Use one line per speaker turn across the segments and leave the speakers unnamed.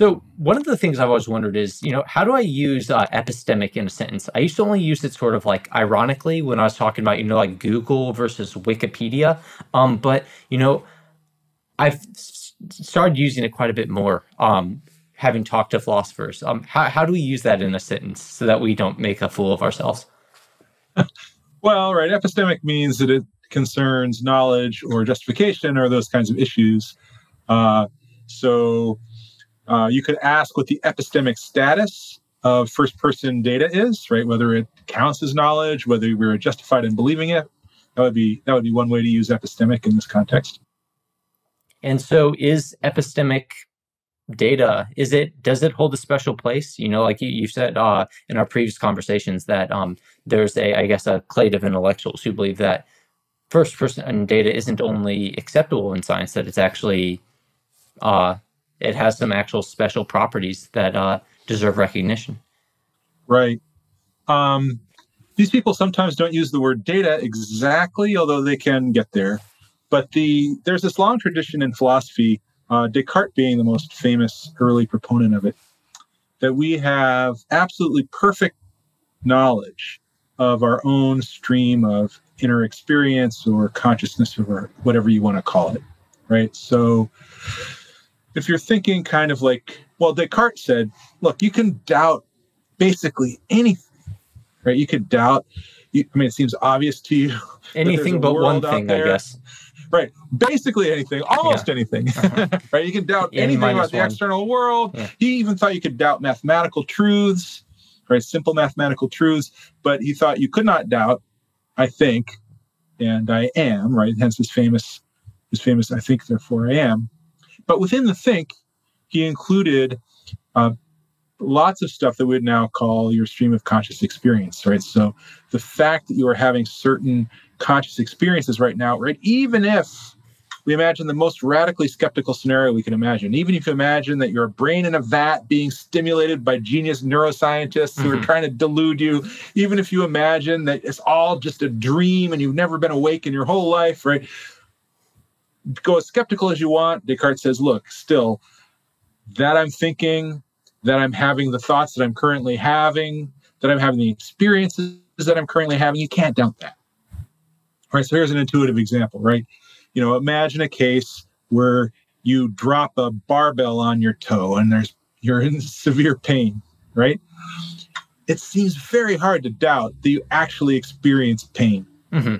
So one of the things I've always wondered is, you know, how do I use uh, epistemic in a sentence? I used to only use it sort of like ironically when I was talking about, you know, like Google versus Wikipedia. Um, but you know, I've started using it quite a bit more. Um, having talked to philosophers, um, how how do we use that in a sentence so that we don't make a fool of ourselves?
Well, right. Epistemic means that it concerns knowledge or justification or those kinds of issues. Uh, so uh, you could ask what the epistemic status of first person data is, right? Whether it counts as knowledge, whether we're justified in believing it. That would be that would be one way to use epistemic in this context.
And so is epistemic data is it does it hold a special place you know like you, you said uh, in our previous conversations that um, there's a i guess a clade of intellectuals who believe that first person data isn't only acceptable in science that it's actually uh, it has some actual special properties that uh, deserve recognition
right um, these people sometimes don't use the word data exactly although they can get there but the there's this long tradition in philosophy uh, Descartes being the most famous early proponent of it, that we have absolutely perfect knowledge of our own stream of inner experience or consciousness or whatever you want to call it, right? So if you're thinking kind of like, well, Descartes said, look, you can doubt basically anything, right? You could doubt, you, I mean, it seems obvious to you.
Anything but one thing, I guess
right basically anything almost yeah. anything uh-huh. right you can doubt Any anything about the one. external world yeah. he even thought you could doubt mathematical truths right simple mathematical truths but he thought you could not doubt i think and i am right hence his famous his famous i think therefore i am but within the think he included uh, lots of stuff that we would now call your stream of conscious experience, right? So the fact that you are having certain conscious experiences right now, right? Even if we imagine the most radically skeptical scenario we can imagine, even if you imagine that your brain in a vat being stimulated by genius neuroscientists mm-hmm. who are mm-hmm. trying to delude you, even if you imagine that it's all just a dream and you've never been awake in your whole life, right? Go as skeptical as you want. Descartes says, look, still, that I'm thinking, that I'm having the thoughts that I'm currently having, that I'm having the experiences that I'm currently having. You can't doubt that. All right. So here's an intuitive example, right? You know, imagine a case where you drop a barbell on your toe and there's you're in severe pain, right? It seems very hard to doubt that you actually experience pain. Mm-hmm.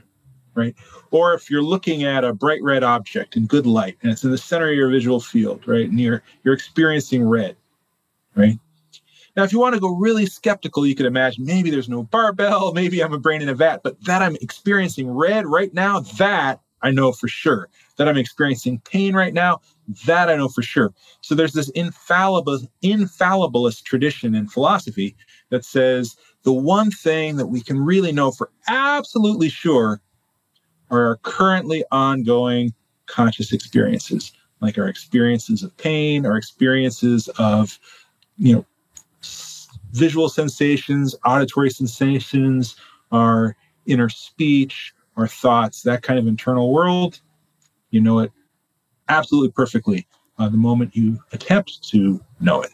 Right. Or if you're looking at a bright red object in good light and it's in the center of your visual field, right? And you're you're experiencing red right? Now, if you want to go really skeptical, you could imagine maybe there's no barbell, maybe I'm a brain in a vat, but that I'm experiencing red right now, that I know for sure. That I'm experiencing pain right now, that I know for sure. So there's this infallible, infallibilist tradition in philosophy that says the one thing that we can really know for absolutely sure are our currently ongoing conscious experiences, like our experiences of pain, our experiences of you know, visual sensations, auditory sensations, our inner speech, our thoughts, that kind of internal world, you know it absolutely perfectly uh, the moment you attempt to know it.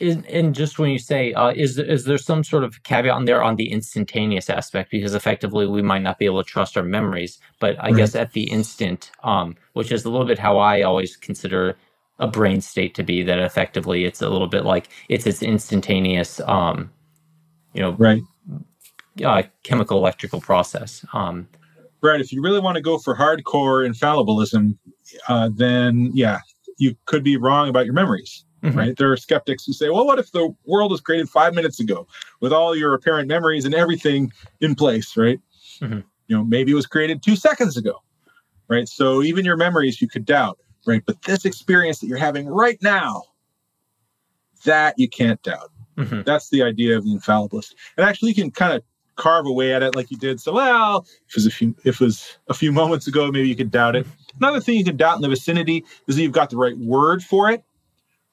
And just when you say, uh, is is there some sort of caveat on there on the instantaneous aspect? Because effectively, we might not be able to trust our memories, but I right. guess at the instant, um, which is a little bit how I always consider a brain state to be that effectively it's a little bit like it's its instantaneous um you know
right
uh, chemical electrical process um
right if you really want to go for hardcore infallibilism uh, then yeah you could be wrong about your memories mm-hmm. right there are skeptics who say well what if the world was created five minutes ago with all your apparent memories and everything in place right mm-hmm. you know maybe it was created two seconds ago right so even your memories you could doubt right? But this experience that you're having right now, that you can't doubt. Mm-hmm. That's the idea of the infallibilist. And actually, you can kind of carve away at it like you did. So, well, if it was a few, if it was a few moments ago, maybe you could doubt it. Another thing you can doubt in the vicinity is that you've got the right word for it,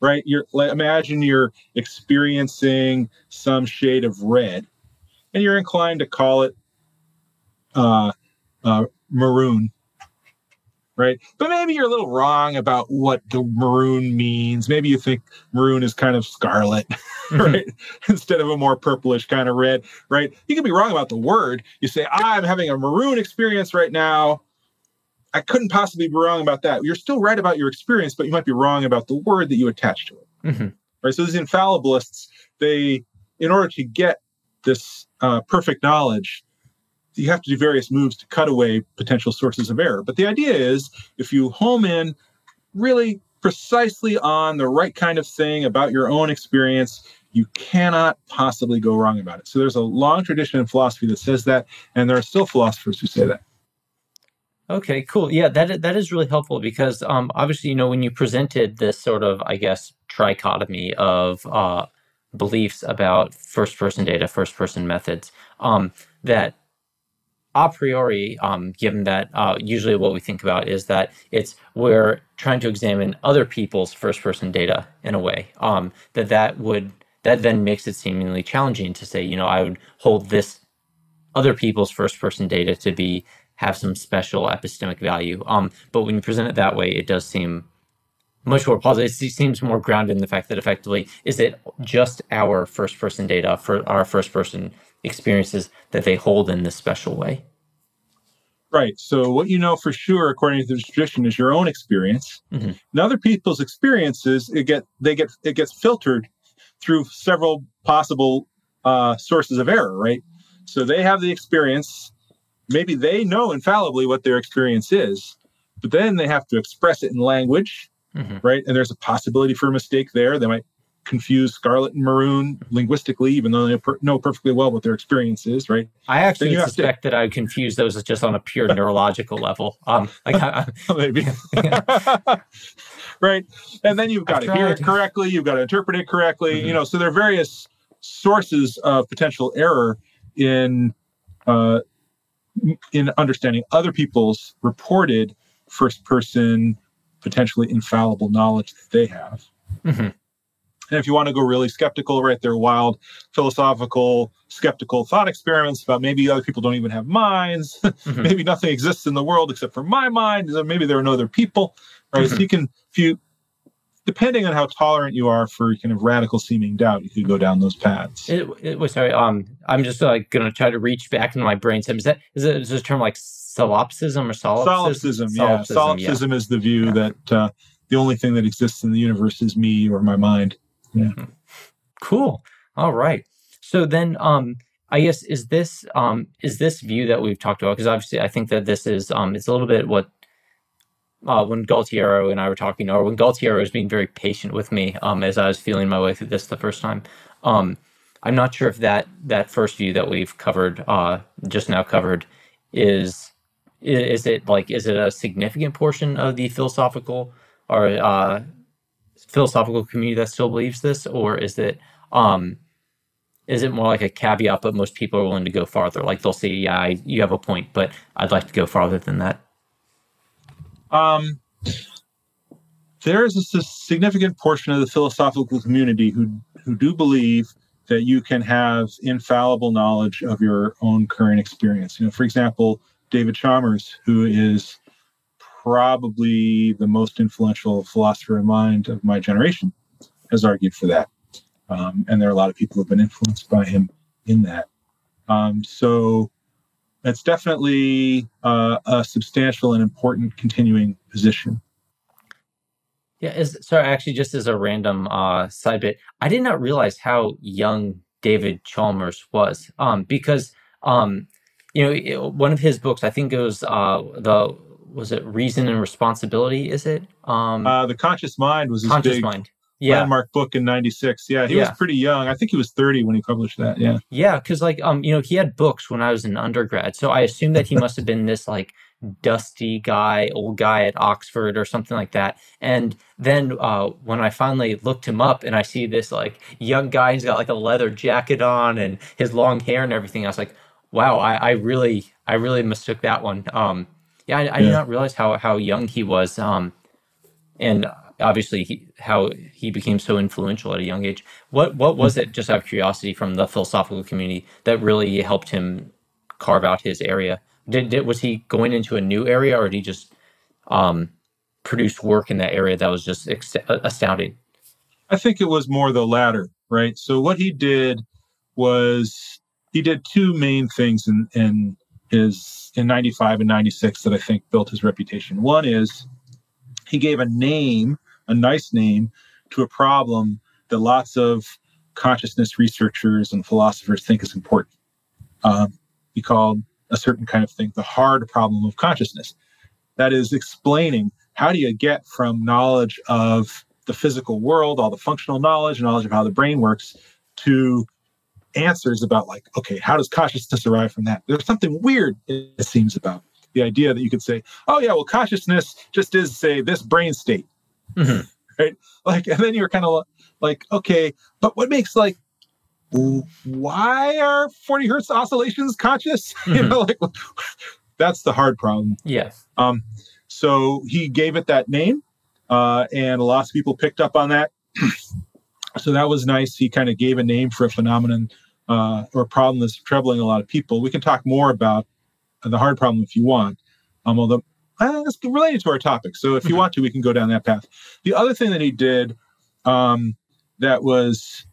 right? You're like, imagine you're experiencing some shade of red, and you're inclined to call it uh, uh, maroon, right? But maybe you're a little wrong about what the maroon means. Maybe you think maroon is kind of scarlet, mm-hmm. right? Instead of a more purplish kind of red, right? You could be wrong about the word. You say, I'm having a maroon experience right now. I couldn't possibly be wrong about that. You're still right about your experience, but you might be wrong about the word that you attach to it. Mm-hmm. Right. So these infallibilists, they, in order to get this uh, perfect knowledge, you have to do various moves to cut away potential sources of error. But the idea is if you home in really precisely on the right kind of thing about your own experience, you cannot possibly go wrong about it. So there's a long tradition in philosophy that says that, and there are still philosophers who say that.
Okay, cool. Yeah, that that is really helpful because um, obviously, you know, when you presented this sort of, I guess, trichotomy of uh, beliefs about first-person data, first-person methods, um, that a priori, um, given that uh, usually what we think about is that it's we're trying to examine other people's first-person data in a way um, that that would that then makes it seemingly challenging to say, you know, I would hold this other people's first-person data to be have some special epistemic value. Um, but when you present it that way, it does seem much more positive. It seems more grounded in the fact that effectively is it just our first person data for our first person experiences that they hold in this special way.
Right. So what you know for sure, according to the tradition, is your own experience. Mm-hmm. And other people's experiences, it get they get it gets filtered through several possible uh, sources of error. Right. So they have the experience maybe they know infallibly what their experience is, but then they have to express it in language, mm-hmm. right? And there's a possibility for a mistake there. They might confuse scarlet and maroon linguistically, even though they per- know perfectly well what their experience is, right?
I actually suspect to... that I confuse those just on a pure neurological level. Um, like I, maybe,
right? And then you've got to hear it correctly, you've got to interpret it correctly. Mm-hmm. You know, so there are various sources of potential error in uh, in understanding other people's reported first person, potentially infallible knowledge that they have. Mm-hmm. And if you want to go really skeptical, right, there are wild philosophical, skeptical thought experiments about maybe other people don't even have minds. Mm-hmm. maybe nothing exists in the world except for my mind. Maybe there are no other people, right? Mm-hmm. So you can, if you depending on how tolerant you are for kind of radical seeming doubt, you could go down those paths.
It, it was sorry. Um, I'm just like going to try to reach back into my brain. Is that is it is this term like solipsism or solipsism?
Solipsism, yeah. Solipsism, yeah. is the view yeah. that uh, the only thing that exists in the universe is me or my mind. Yeah. Mm-hmm.
Cool. All right. So then, um, I guess is this um is this view that we've talked about because obviously I think that this is um it's a little bit what uh, when Gualtiero and I were talking, or when Gualtiero was being very patient with me um, as I was feeling my way through this the first time. Um, I'm not sure if that that first view that we've covered, uh, just now covered, is is it like is it a significant portion of the philosophical or uh, philosophical community that still believes this, or is it um, is it more like a caveat, but most people are willing to go farther? Like they'll say, "Yeah, I, you have a point, but I'd like to go farther than that."
Um, there is a significant portion of the philosophical community who who do believe that you can have infallible knowledge of your own current experience. You know, for example, David Chalmers, who is probably the most influential philosopher in mind of my generation, has argued for that. Um, and there are a lot of people who have been influenced by him in that. Um, so that's definitely uh, a substantial and important continuing position.
Yeah, is sorry, actually, just as a random uh, side bit, I did not realize how young David Chalmers was. Um, because um, you know, it, one of his books, I think it was uh, the was it Reason and Responsibility? Is it?
Um, uh, the Conscious Mind was his Conscious big, Mind yeah. landmark book in 96 yeah he yeah. was pretty young i think he was 30 when he published that yeah
yeah because like um you know he had books when i was in undergrad so i assume that he must have been this like dusty guy old guy at oxford or something like that and then uh when i finally looked him up and i see this like young guy he's got like a leather jacket on and his long hair and everything i was like wow i, I really i really mistook that one um yeah i, I yeah. did not realize how how young he was um and obviously he, how he became so influential at a young age. What what was it, just out of curiosity, from the philosophical community that really helped him carve out his area? Did, did was he going into a new area, or did he just um, produced work in that area that was just ex- astounding.
I think it was more the latter, right? So what he did was he did two main things in, in his in 95 and 96 that I think built his reputation. One is he gave a name, a nice name, to a problem that lots of consciousness researchers and philosophers think is important. Um, he called a certain kind of thing the hard problem of consciousness. That is explaining how do you get from knowledge of the physical world, all the functional knowledge, knowledge of how the brain works, to answers about like, okay, how does consciousness arrive from that? There's something weird, it seems, about the idea that you could say, oh yeah, well, consciousness just is say this brain state. Mm-hmm. Right? Like, and then you're kind of like, okay, but what makes like why are 40 hertz oscillations conscious? Mm-hmm. you know, like that's the hard problem.
Yes.
Um, so he gave it that name, uh, and lots of people picked up on that. so that was nice. He kind of gave a name for a phenomenon uh, or a problem that's troubling a lot of people. We can talk more about the hard problem if you want. Um, although uh, it's related to our topic. So if you mm-hmm. want to, we can go down that path. The other thing that he did um, that was,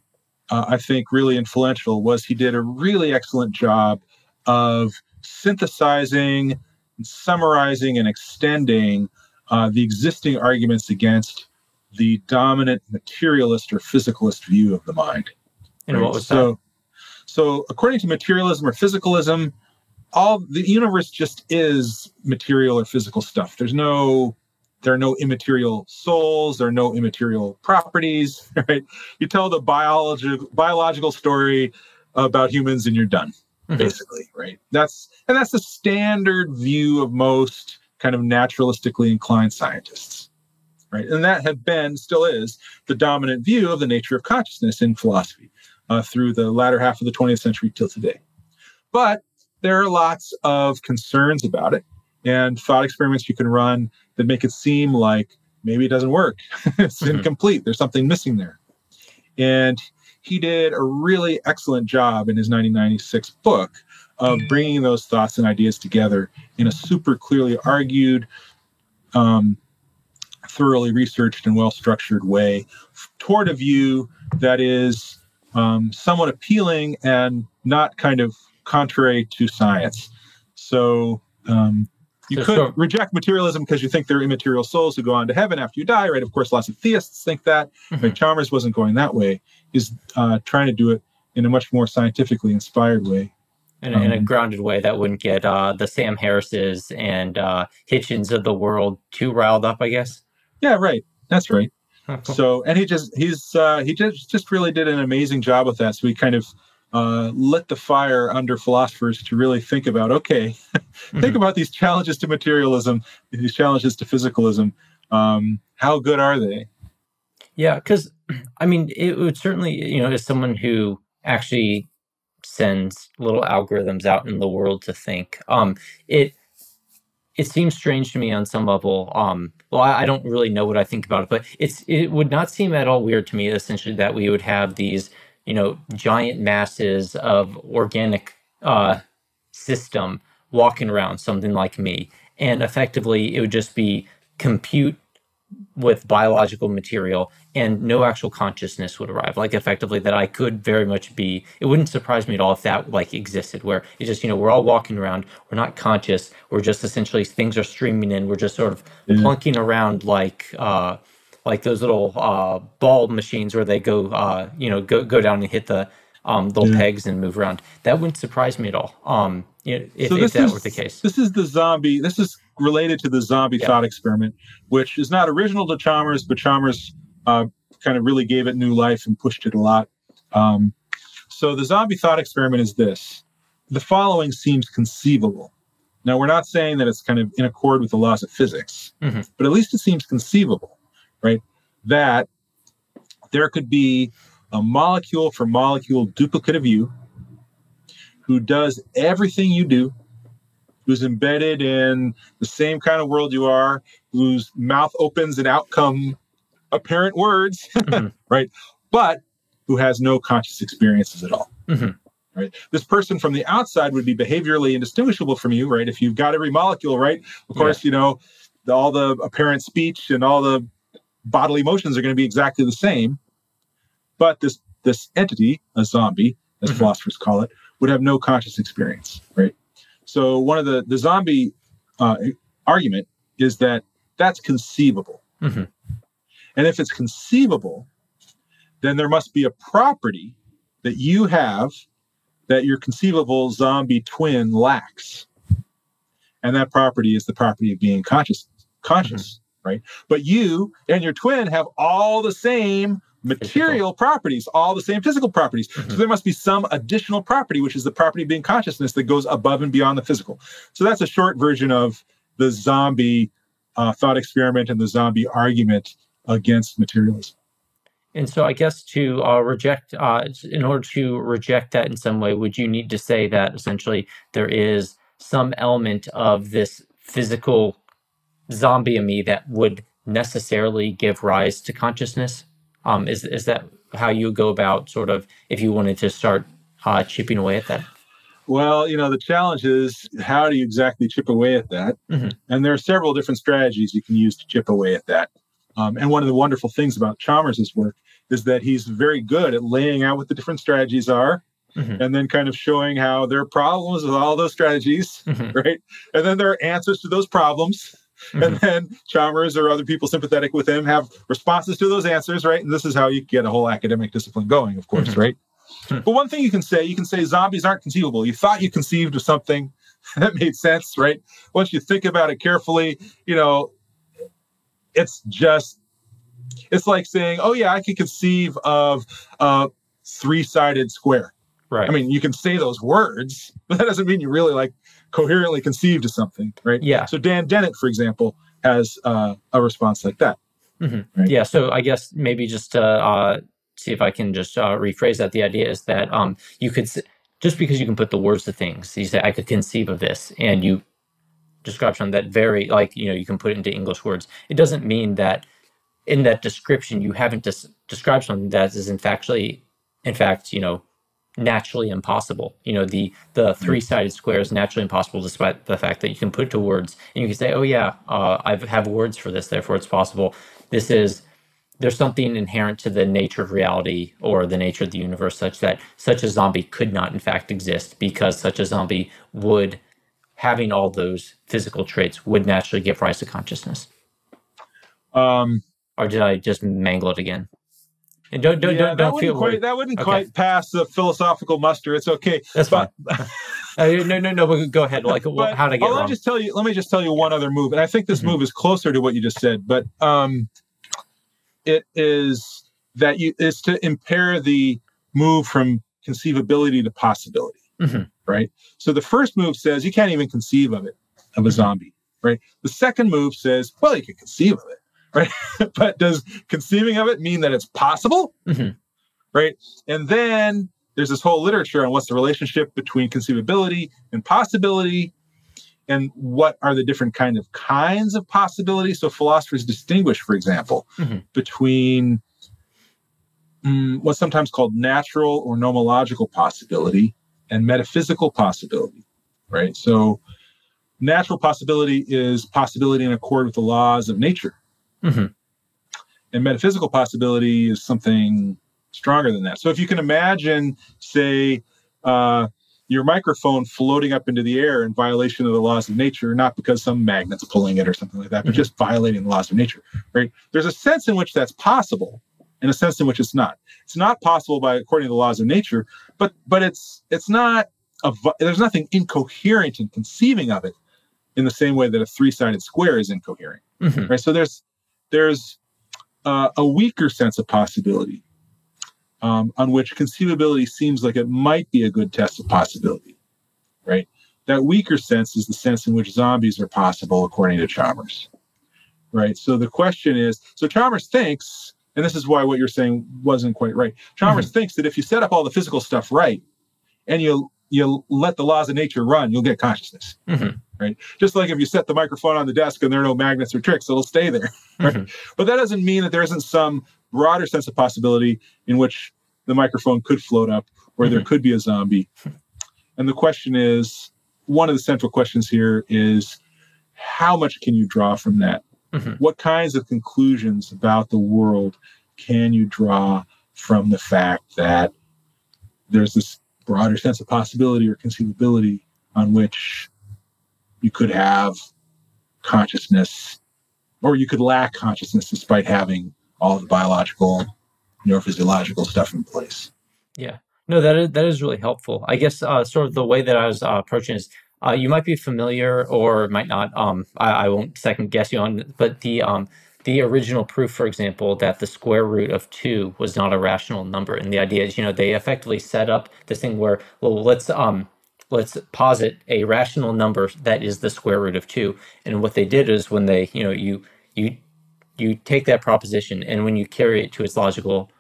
uh, I think, really influential was he did a really excellent job of synthesizing, summarizing, and extending uh, the existing arguments against the dominant materialist or physicalist view of the mind.
And right? what was so, that?
So, according to materialism or physicalism, all the universe just is material or physical stuff. There's no there are no immaterial souls, there are no immaterial properties, right? You tell the biological biological story about humans and you're done, mm-hmm. basically, right? That's and that's the standard view of most kind of naturalistically inclined scientists. Right. And that had been, still is, the dominant view of the nature of consciousness in philosophy uh, through the latter half of the 20th century till today. But there are lots of concerns about it and thought experiments you can run that make it seem like maybe it doesn't work. it's mm-hmm. incomplete. There's something missing there. And he did a really excellent job in his 1996 book of bringing those thoughts and ideas together in a super clearly argued, um, thoroughly researched, and well structured way toward a view that is um, somewhat appealing and not kind of contrary to science. So um, you could so, reject materialism because you think they're immaterial souls who go on to heaven after you die, right? Of course, lots of theists think that. Mm-hmm. Right? Chalmers wasn't going that way. He's uh, trying to do it in a much more scientifically inspired way.
In a, um, in a um, grounded way that wouldn't get uh, the Sam Harrises and uh, Hitchens of the world too riled up, I guess.
Yeah, right. That's right. so, and he just he's uh, he just just really did an amazing job with that. So he kind of uh, lit the fire under philosophers to really think about okay, mm-hmm. think about these challenges to materialism, these challenges to physicalism. Um, how good are they?
Yeah, because I mean, it would certainly, you know, as someone who actually sends little algorithms out in the world to think, um, it it seems strange to me on some level. Um, well, I, I, don't really know what I think about it, but it's it would not seem at all weird to me, essentially, that we would have these you know giant masses of organic uh, system walking around something like me and effectively it would just be compute with biological material and no actual consciousness would arrive like effectively that i could very much be it wouldn't surprise me at all if that like existed where it's just you know we're all walking around we're not conscious we're just essentially things are streaming in we're just sort of mm-hmm. plunking around like uh like those little uh, ball machines where they go, uh, you know, go go down and hit the um, little yeah. pegs and move around. That wouldn't surprise me at all. Um, you know, if, so if that
is,
were the case.
This is the zombie. This is related to the zombie yeah. thought experiment, which is not original to Chalmers, but Chalmers uh, kind of really gave it new life and pushed it a lot. Um, so the zombie thought experiment is this: the following seems conceivable. Now we're not saying that it's kind of in accord with the laws of physics, mm-hmm. but at least it seems conceivable right? That there could be a molecule for molecule duplicate of you who does everything you do, who's embedded in the same kind of world you are, whose mouth opens and out come apparent words, mm-hmm. right? But who has no conscious experiences at all. Mm-hmm. Right. This person from the outside would be behaviorally indistinguishable from you, right? If you've got every molecule, right? Of course, yeah. you know, all the apparent speech and all the bodily motions are going to be exactly the same. But this this entity, a zombie, as mm-hmm. philosophers call it, would have no conscious experience, right? So one of the the zombie uh, argument is that that's conceivable, mm-hmm. and if it's conceivable, then there must be a property that you have that your conceivable zombie twin lacks, and that property is the property of being conscious. Conscious, mm-hmm. Right? But you and your twin have all the same material physical. properties, all the same physical properties. Mm-hmm. So there must be some additional property, which is the property of being consciousness that goes above and beyond the physical. So that's a short version of the zombie uh, thought experiment and the zombie argument against materialism.
And so, I guess to uh, reject, uh, in order to reject that in some way, would you need to say that essentially there is some element of this physical zombie in me that would necessarily give rise to consciousness? Um, is is that how you go about sort of if you wanted to start uh, chipping away at that?
Well, you know, the challenge is how do you exactly chip away at that? Mm-hmm. And there are several different strategies you can use to chip away at that. Um, and one of the wonderful things about Chalmers' work is that he's very good at laying out what the different strategies are mm-hmm. and then kind of showing how there are problems with all those strategies, mm-hmm. right? And then there are answers to those problems. Mm-hmm. And then Chalmers or other people sympathetic with him have responses to those answers, right? And this is how you get a whole academic discipline going, of course, mm-hmm. right? Hmm. But one thing you can say, you can say zombies aren't conceivable. You thought you conceived of something that made sense, right? Once you think about it carefully, you know, it's just, it's like saying, oh, yeah, I can conceive of a three sided square.
Right.
I mean, you can say those words, but that doesn't mean you really like coherently conceived of something, right?
Yeah.
So Dan Dennett, for example, has uh, a response like that.
Mm-hmm. Right? Yeah. So I guess maybe just to uh, see if I can just uh, rephrase that. The idea is that um, you could just because you can put the words to things, you say I could conceive of this, and you describe something that very like you know you can put it into English words. It doesn't mean that in that description you haven't des- described something that is in factually, in fact, you know, naturally impossible. You know, the the mm-hmm. three sided square is naturally impossible, despite the fact that you can put it to words and you can say, oh yeah, uh, I have words for this, therefore it's possible. This is there's something inherent to the nature of reality or the nature of the universe such that such a zombie could not in fact exist because such a zombie would having all those physical traits would naturally give rise to consciousness um or did i just mangle it again and don't don't yeah, don't, don't feel
quite, that wouldn't okay. quite pass the philosophical muster it's okay
that's but, fine uh, no no no go ahead like how to get
let
me
just tell you let me just tell you one other move and i think this mm-hmm. move is closer to what you just said but um it is that you is to impair the move from conceivability to possibility. Mm-hmm. Right. So the first move says you can't even conceive of it, of a mm-hmm. zombie. Right. The second move says, well, you can conceive of it. Right. but does conceiving of it mean that it's possible? Mm-hmm. Right. And then there's this whole literature on what's the relationship between conceivability and possibility and what are the different kind of kinds of possibility so philosophers distinguish for example mm-hmm. between um, what's sometimes called natural or nomological possibility and metaphysical possibility right so natural possibility is possibility in accord with the laws of nature mm-hmm. and metaphysical possibility is something stronger than that so if you can imagine say uh, your microphone floating up into the air in violation of the laws of nature, not because some magnet's pulling it or something like that, but mm-hmm. just violating the laws of nature, right? There's a sense in which that's possible and a sense in which it's not. It's not possible by according to the laws of nature, but but it's it's not a, there's nothing incoherent in conceiving of it in the same way that a three-sided square is incoherent, mm-hmm. right? So there's there's uh, a weaker sense of possibility um, on which conceivability seems like it might be a good test of possibility, right? That weaker sense is the sense in which zombies are possible, according to Chalmers, right? So the question is so Chalmers thinks, and this is why what you're saying wasn't quite right. Chalmers mm-hmm. thinks that if you set up all the physical stuff right and you you let the laws of nature run, you'll get consciousness. Mm-hmm. Right. Just like if you set the microphone on the desk and there are no magnets or tricks, it'll stay there. Right. Mm-hmm. But that doesn't mean that there isn't some broader sense of possibility in which the microphone could float up or mm-hmm. there could be a zombie. And the question is one of the central questions here is how much can you draw from that? Mm-hmm. What kinds of conclusions about the world can you draw from the fact that there's this broader sense of possibility or conceivability on which you could have consciousness or you could lack consciousness despite having all the biological neurophysiological stuff in place.
Yeah. No that is that is really helpful. I guess uh, sort of the way that i was uh, approaching is uh, you might be familiar or might not um, I, I won't second guess you on but the um, the original proof, for example, that the square root of two was not a rational number. And the idea is, you know, they effectively set up this thing where, well, let's um let's posit a rational number that is the square root of two. And what they did is when they, you know, you you you take that proposition and when you carry it to its logical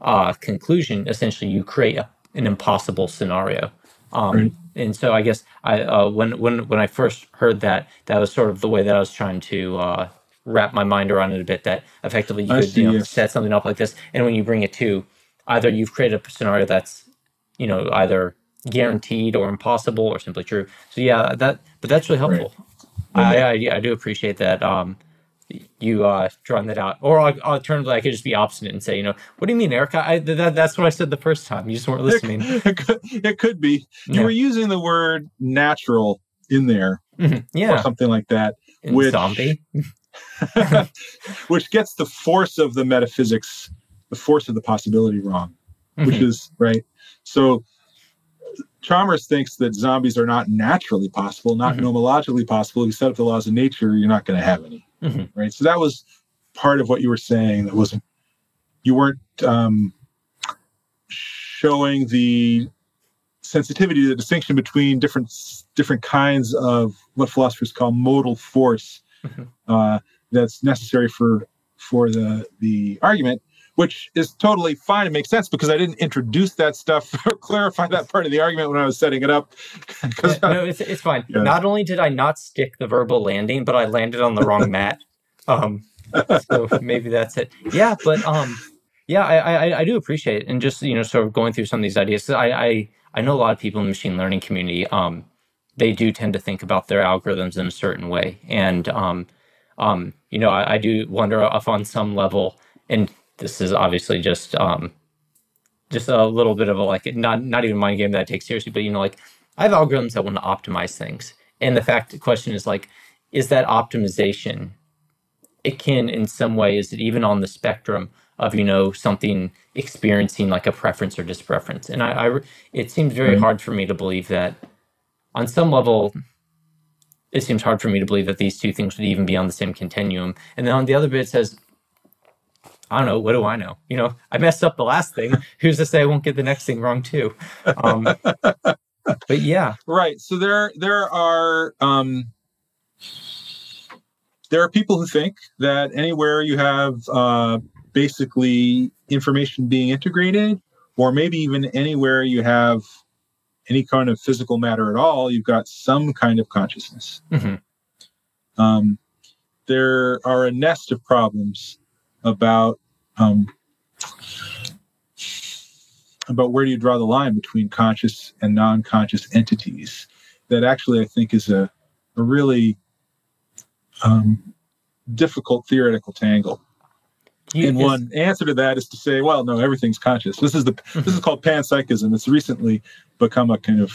uh, conclusion, essentially you create a, an impossible scenario. Um, right. And so I guess I uh, when when when I first heard that, that was sort of the way that I was trying to uh, wrap my mind around it a bit that effectively you I could see, you know, yes. set something up like this and when you bring it to either you've created a scenario that's you know either guaranteed or impossible or simply true. So yeah that but that's really helpful. Right. I, I, I do appreciate that um you uh drawing that out. Or I'll alternatively i could just be obstinate and say you know what do you mean erica? I, that, that's what i said the first time. You just weren't listening.
it could, it could be. You yeah. were using the word natural in there mm-hmm. yeah. or something like that
in which zombie?
which gets the force of the metaphysics, the force of the possibility wrong, mm-hmm. which is right. So Chalmers thinks that zombies are not naturally possible, not mm-hmm. nomologically possible. You set up the laws of nature, you're not going to have any. Mm-hmm. Right. So that was part of what you were saying. That wasn't you weren't um, showing the sensitivity, the distinction between different different kinds of what philosophers call modal force mm-hmm. uh, that's necessary for for the the argument which is totally fine It makes sense because I didn't introduce that stuff or clarify that part of the argument when I was setting it up.
no, it's, it's fine. Yeah. Not only did I not stick the verbal landing, but I landed on the wrong mat. Um, so maybe that's it. Yeah, but um, yeah, I, I, I do appreciate it, and just you know, sort of going through some of these ideas. I I I know a lot of people in the machine learning community. Um, they do tend to think about their algorithms in a certain way. And, um, um, you know, I, I, do wonder if on some level, and this is obviously just, um, just a little bit of a like, not, not even mind game that I take seriously, but, you know, like I have algorithms that want to optimize things. And the fact, the question is like, is that optimization, it can in some way, is it even on the spectrum of, you know, something experiencing like a preference or dispreference? And I, I it seems very mm-hmm. hard for me to believe that on some level, it seems hard for me to believe that these two things would even be on the same continuum. And then on the other bit, it says, I don't know. What do I know? You know, I messed up the last thing. Who's to say I won't get the next thing wrong too? Um, but yeah,
right. So there, there are um, there are people who think that anywhere you have uh, basically information being integrated, or maybe even anywhere you have any kind of physical matter at all, you've got some kind of consciousness. Mm-hmm. Um, there are a nest of problems about um, about where do you draw the line between conscious and non-conscious entities. That actually, I think, is a, a really um, difficult theoretical tangle. You, and one answer to that is to say, well, no, everything's conscious. This is the mm-hmm. this is called panpsychism. It's recently become a kind of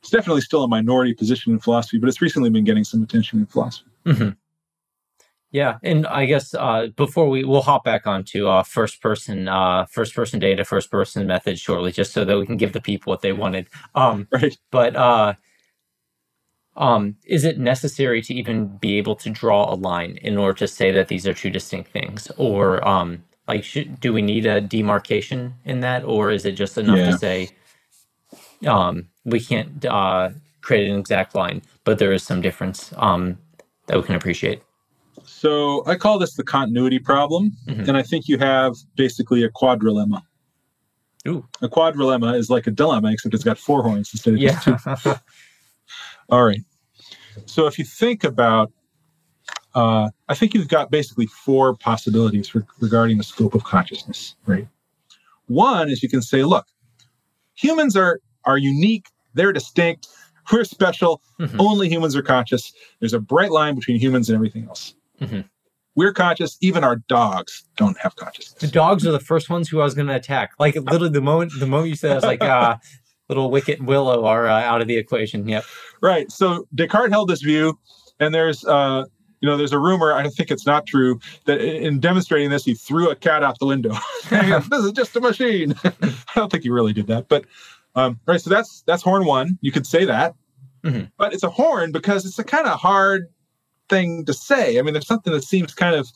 it's definitely still a minority position in philosophy, but it's recently been getting some attention in philosophy. Mm-hmm.
Yeah, and I guess uh, before we we'll hop back onto uh, first person uh, first person data, first person method shortly, just so that we can give the people what they wanted. Um, right. But uh, um, is it necessary to even be able to draw a line in order to say that these are two distinct things, or um, like should, do we need a demarcation in that, or is it just enough yeah. to say um, we can't uh, create an exact line, but there is some difference um, that we can appreciate?
So I call this the continuity problem, mm-hmm. and I think you have basically a quadrilemma. Ooh. A quadrilemma is like a dilemma, except it's got four horns instead of yeah. just two. All right. So if you think about, uh, I think you've got basically four possibilities for, regarding the scope of consciousness, right? One is you can say, look, humans are are unique, they're distinct, We're special. Mm-hmm. Only humans are conscious. There's a bright line between humans and everything else. Mm-hmm. We're conscious. Even our dogs don't have consciousness.
The dogs are the first ones who I was going to attack. Like literally the moment the moment you said, I was like, ah, little Wicket and Willow are uh, out of the equation. Yep.
Right. So Descartes held this view, and there's uh, you know, there's a rumor, I think it's not true, that in demonstrating this, he threw a cat out the window. this is just a machine. I don't think he really did that. But um, right, so that's that's horn one. You could say that. Mm-hmm. But it's a horn because it's a kind of hard thing to say. I mean, there's something that seems kind of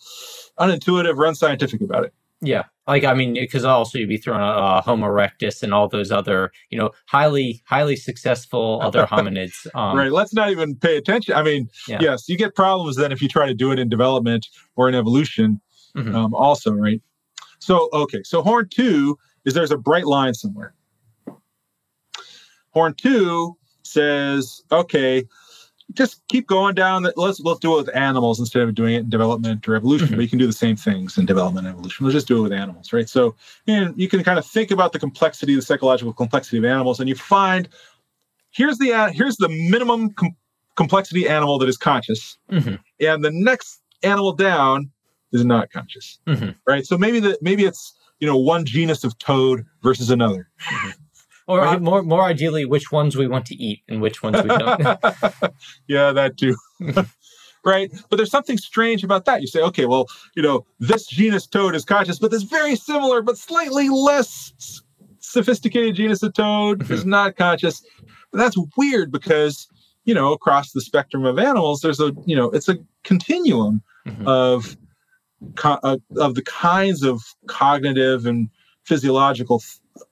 unintuitive or unscientific about it.
Yeah, like I mean, because also you'd be throwing uh, Homo erectus and all those other, you know, highly highly successful other hominids.
Um, right. Let's not even pay attention. I mean, yeah. yes, you get problems then if you try to do it in development or in evolution, mm-hmm. um, also, right? So okay, so horn two is there's a bright line somewhere. Horn two says, okay, just keep going down that let's let's do it with animals instead of doing it in development or evolution mm-hmm. but you can do the same things in development and evolution let's just do it with animals right so and you can kind of think about the complexity the psychological complexity of animals and you find here's the here's the minimum com- complexity animal that is conscious mm-hmm. and the next animal down is not conscious mm-hmm. right so maybe that maybe it's you know one genus of toad versus another mm-hmm.
Or right? more, more ideally, which ones we want to eat and which ones we don't.
yeah, that too. right? But there's something strange about that. You say, okay, well, you know, this genus toad is conscious, but this very similar but slightly less sophisticated genus of toad mm-hmm. is not conscious. But that's weird because, you know, across the spectrum of animals, there's a, you know, it's a continuum mm-hmm. of uh, of the kinds of cognitive and physiological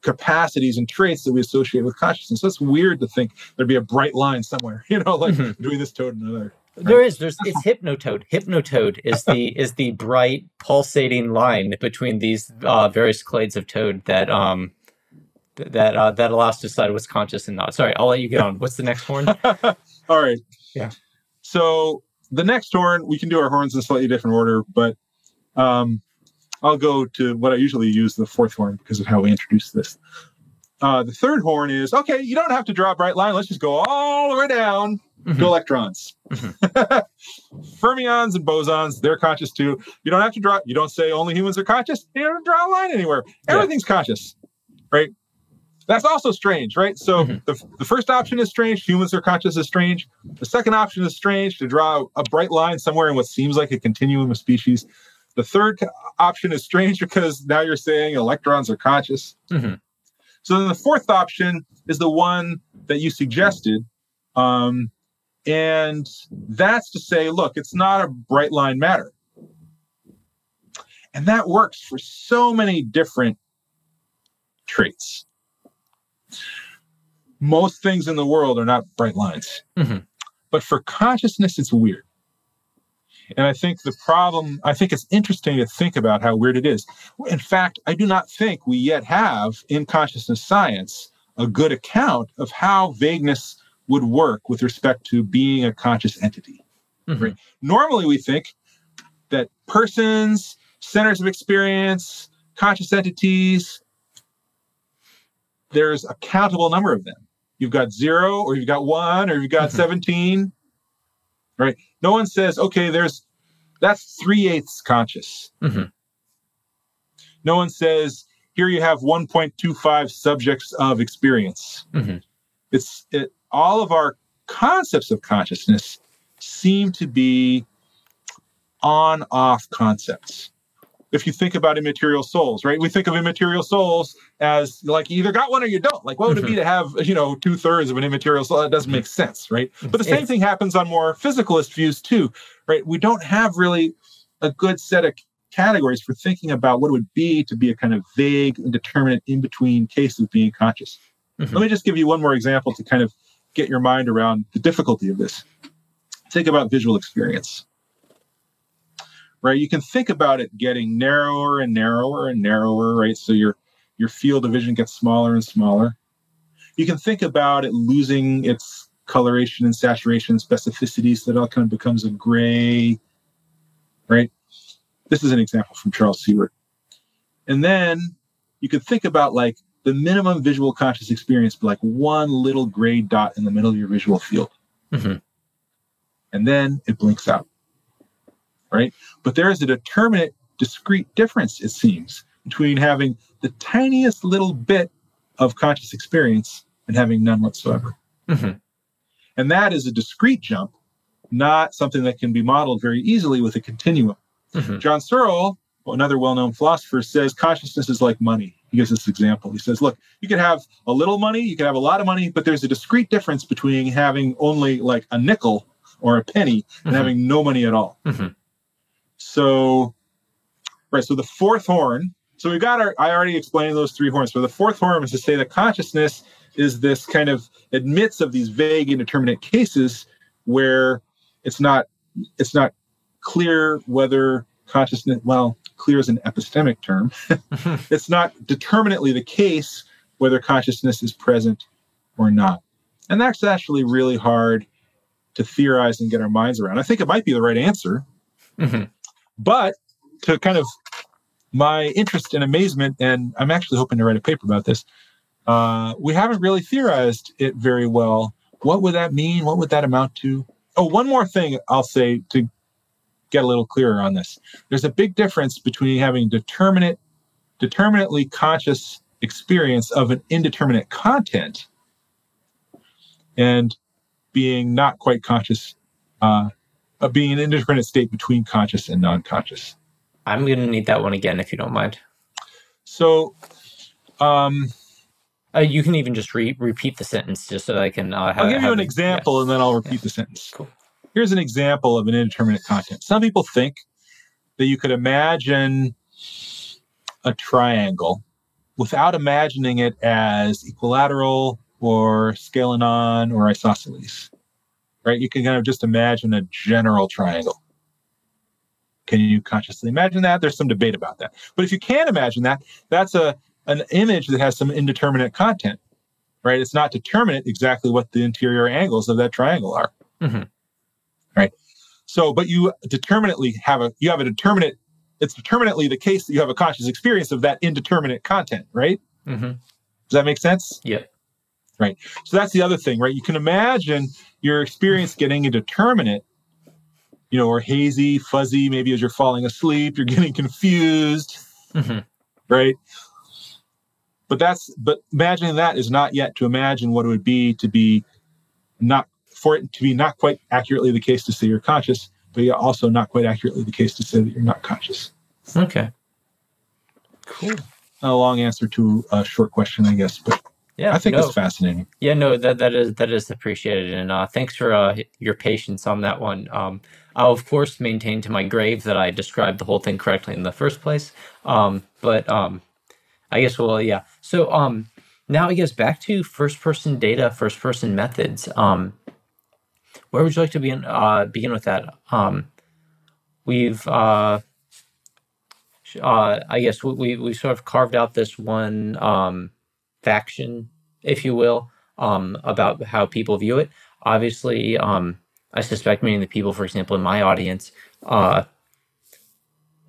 capacities and traits that we associate with consciousness. So it's weird to think there'd be a bright line somewhere, you know, like mm-hmm. between this toad and another.
There is. There's. It's hypnotoad. Hypnotoad is the is the bright pulsating line between these uh, various clades of toad that um that uh, that allows to decide what's conscious and not. Sorry, I'll let you get on. What's the next horn?
All right.
Yeah.
So the next horn, we can do our horns in a slightly different order, but um, I'll go to what I usually use, the fourth horn, because of how we introduce this. Uh, the third horn is okay, you don't have to draw a bright line. Let's just go all the way down mm-hmm. to electrons. Mm-hmm. Fermions and bosons, they're conscious too. You don't have to draw, you don't say only humans are conscious. You don't draw a line anywhere. Everything's yeah. conscious, right? That's also strange, right? So mm-hmm. the, the first option is strange. Humans are conscious is strange. The second option is strange to draw a bright line somewhere in what seems like a continuum of species. The third option is strange because now you're saying electrons are conscious. Mm-hmm. So then the fourth option is the one that you suggested. Um, and that's to say, look, it's not a bright line matter. And that works for so many different traits. Most things in the world are not bright lines. Mm-hmm. But for consciousness, it's weird. And I think the problem, I think it's interesting to think about how weird it is. In fact, I do not think we yet have in consciousness science a good account of how vagueness would work with respect to being a conscious entity. Mm-hmm. Right? Normally, we think that persons, centers of experience, conscious entities, there's a countable number of them. You've got zero, or you've got one, or you've got mm-hmm. 17 right? No one says, okay, there's that's three eighths conscious. Mm-hmm. No one says, here you have 1.25 subjects of experience. Mm-hmm. It's it, all of our concepts of consciousness seem to be on off concepts if you think about immaterial souls, right? We think of immaterial souls as like you either got one or you don't. Like, what would it be mm-hmm. to have, you know, two thirds of an immaterial soul? That doesn't make sense, right? But the same thing happens on more physicalist views too, right? We don't have really a good set of categories for thinking about what it would be to be a kind of vague, indeterminate, in between case of being conscious. Mm-hmm. Let me just give you one more example to kind of get your mind around the difficulty of this. Think about visual experience right? You can think about it getting narrower and narrower and narrower, right? So your your field of vision gets smaller and smaller. You can think about it losing its coloration and saturation and specificity so that it all kind of becomes a gray, right? This is an example from Charles Siewert. And then you could think about like the minimum visual conscious experience be like one little gray dot in the middle of your visual field. Mm-hmm. And then it blinks out. Right? But there is a determinate, discrete difference, it seems, between having the tiniest little bit of conscious experience and having none whatsoever. Mm-hmm. And that is a discrete jump, not something that can be modeled very easily with a continuum. Mm-hmm. John Searle, another well known philosopher, says consciousness is like money. He gives this example. He says, look, you could have a little money, you could have a lot of money, but there's a discrete difference between having only like a nickel or a penny and mm-hmm. having no money at all. Mm-hmm. So, right. So the fourth horn. So we've got our, I already explained those three horns. So the fourth horn is to say that consciousness is this kind of admits of these vague indeterminate cases where it's not, it's not clear whether consciousness, well, clear is an epistemic term. it's not determinately the case whether consciousness is present or not. And that's actually really hard to theorize and get our minds around. I think it might be the right answer. Mm-hmm. But to kind of my interest and amazement, and I'm actually hoping to write a paper about this, uh, we haven't really theorized it very well. What would that mean? What would that amount to? Oh, one more thing I'll say to get a little clearer on this. There's a big difference between having determinate, determinately conscious experience of an indeterminate content and being not quite conscious, uh, of being an indeterminate state between conscious and non-conscious.
I'm going to need that one again if you don't mind.
So, um,
uh, you can even just re- repeat the sentence just so that I can.
Uh, have, I'll give you an example yeah. and then I'll repeat yeah. the sentence. Cool. Here's an example of an indeterminate content. Some people think that you could imagine a triangle without imagining it as equilateral or scalenon or isosceles. Right? You can kind of just imagine a general triangle. Can you consciously imagine that? There's some debate about that. But if you can't imagine that, that's a an image that has some indeterminate content. Right? It's not determinate exactly what the interior angles of that triangle are. Mm-hmm right? So, but you determinately have a you have a determinate. It's determinately the case that you have a conscious experience of that indeterminate content, right? Mm-hmm. Does that make sense?
Yeah.
Right. So that's the other thing, right? You can imagine your experience getting indeterminate, you know, or hazy, fuzzy. Maybe as you're falling asleep, you're getting confused, mm-hmm. right? But that's but imagining that is not yet to imagine what it would be to be not for it to be not quite accurately the case to say you're conscious, but yet also not quite accurately the case to say that you're not conscious.
Okay. Cool.
A long answer to a short question, I guess, but yeah, I think no. it's fascinating.
Yeah, no, that that is that is appreciated, and uh, thanks for uh, your patience on that one. Um, I'll of course maintain to my grave that I described the whole thing correctly in the first place. Um, but um, I guess well, yeah. So um, now I guess back to first person data, first person methods. Um, where would you like to begin uh, begin with that? Um, we've uh, uh, I guess we we sort of carved out this one um, faction, if you will, um, about how people view it. Obviously, um, I suspect many of the people, for example, in my audience, uh,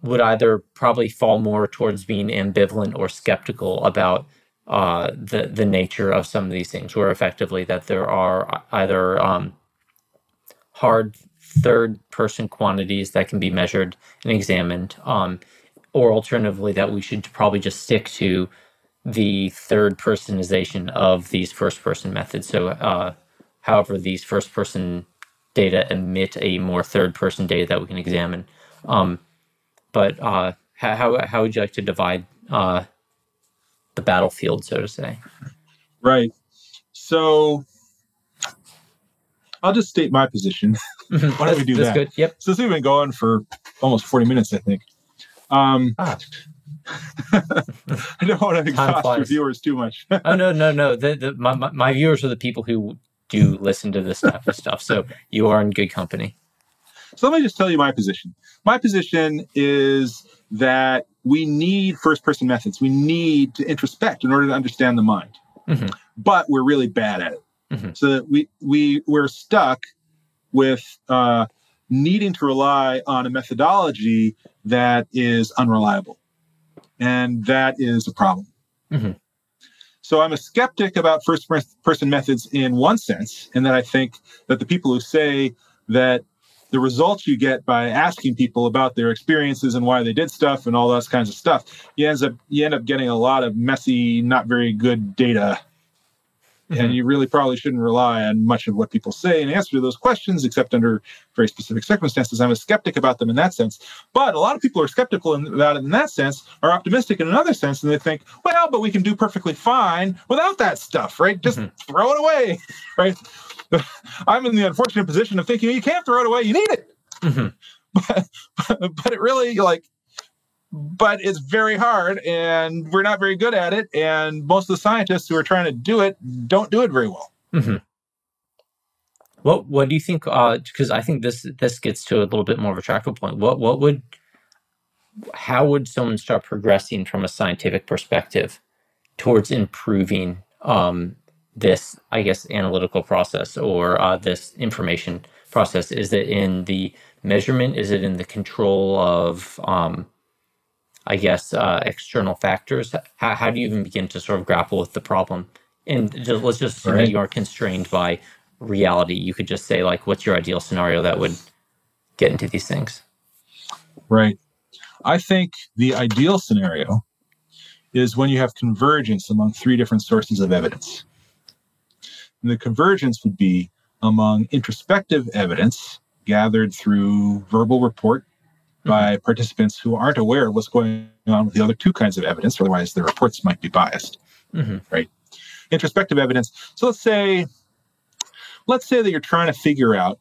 would either probably fall more towards being ambivalent or skeptical about uh, the the nature of some of these things, where effectively that there are either um, hard third person quantities that can be measured and examined. Um, or alternatively, that we should probably just stick to the third personization of these first person methods. So, uh, however, these first person data emit a more third person data that we can examine. Um, but uh, how, how would you like to divide uh, the battlefield, so to say?
Right. So I'll just state my position.
Mm-hmm. Why don't we do that? that's? Good. Yep.
So, we've been going for almost 40 minutes, I think. Um, ah. I don't want to exhaust your viewers too much.
oh no, no, no. The, the, my, my, viewers are the people who do listen to this type of stuff. So you are in good company.
So let me just tell you my position. My position is that we need first person methods. We need to introspect in order to understand the mind. Mm-hmm. But we're really bad at it. Mm-hmm. So that we we we're stuck with uh, needing to rely on a methodology that is unreliable, and that is a problem. Mm-hmm. So I'm a skeptic about first person methods in one sense, in that I think that the people who say that the results you get by asking people about their experiences and why they did stuff and all those kinds of stuff, you end up you end up getting a lot of messy, not very good data Mm-hmm. And you really probably shouldn't rely on much of what people say in answer to those questions, except under very specific circumstances. I'm a skeptic about them in that sense. But a lot of people are skeptical in, about it in that sense, are optimistic in another sense, and they think, well, but we can do perfectly fine without that stuff, right? Just mm-hmm. throw it away, right? I'm in the unfortunate position of thinking you can't throw it away, you need it. Mm-hmm. But, but, but it really like but it's very hard and we're not very good at it. And most of the scientists who are trying to do it don't do it very well. Mm-hmm.
What What do you think? Because uh, I think this this gets to a little bit more of a trackable point. What What would how would someone start progressing from a scientific perspective towards improving um, this, I guess, analytical process or uh, this information process? Is it in the measurement? Is it in the control of um, I guess, uh, external factors? How, how do you even begin to sort of grapple with the problem? And just, let's just assume right. that you are constrained by reality. You could just say, like, what's your ideal scenario that would get into these things?
Right. I think the ideal scenario is when you have convergence among three different sources of evidence. And the convergence would be among introspective evidence gathered through verbal report by participants who aren't aware of what's going on with the other two kinds of evidence, otherwise their reports might be biased. Mm-hmm. Right? Introspective evidence. So let's say, let's say that you're trying to figure out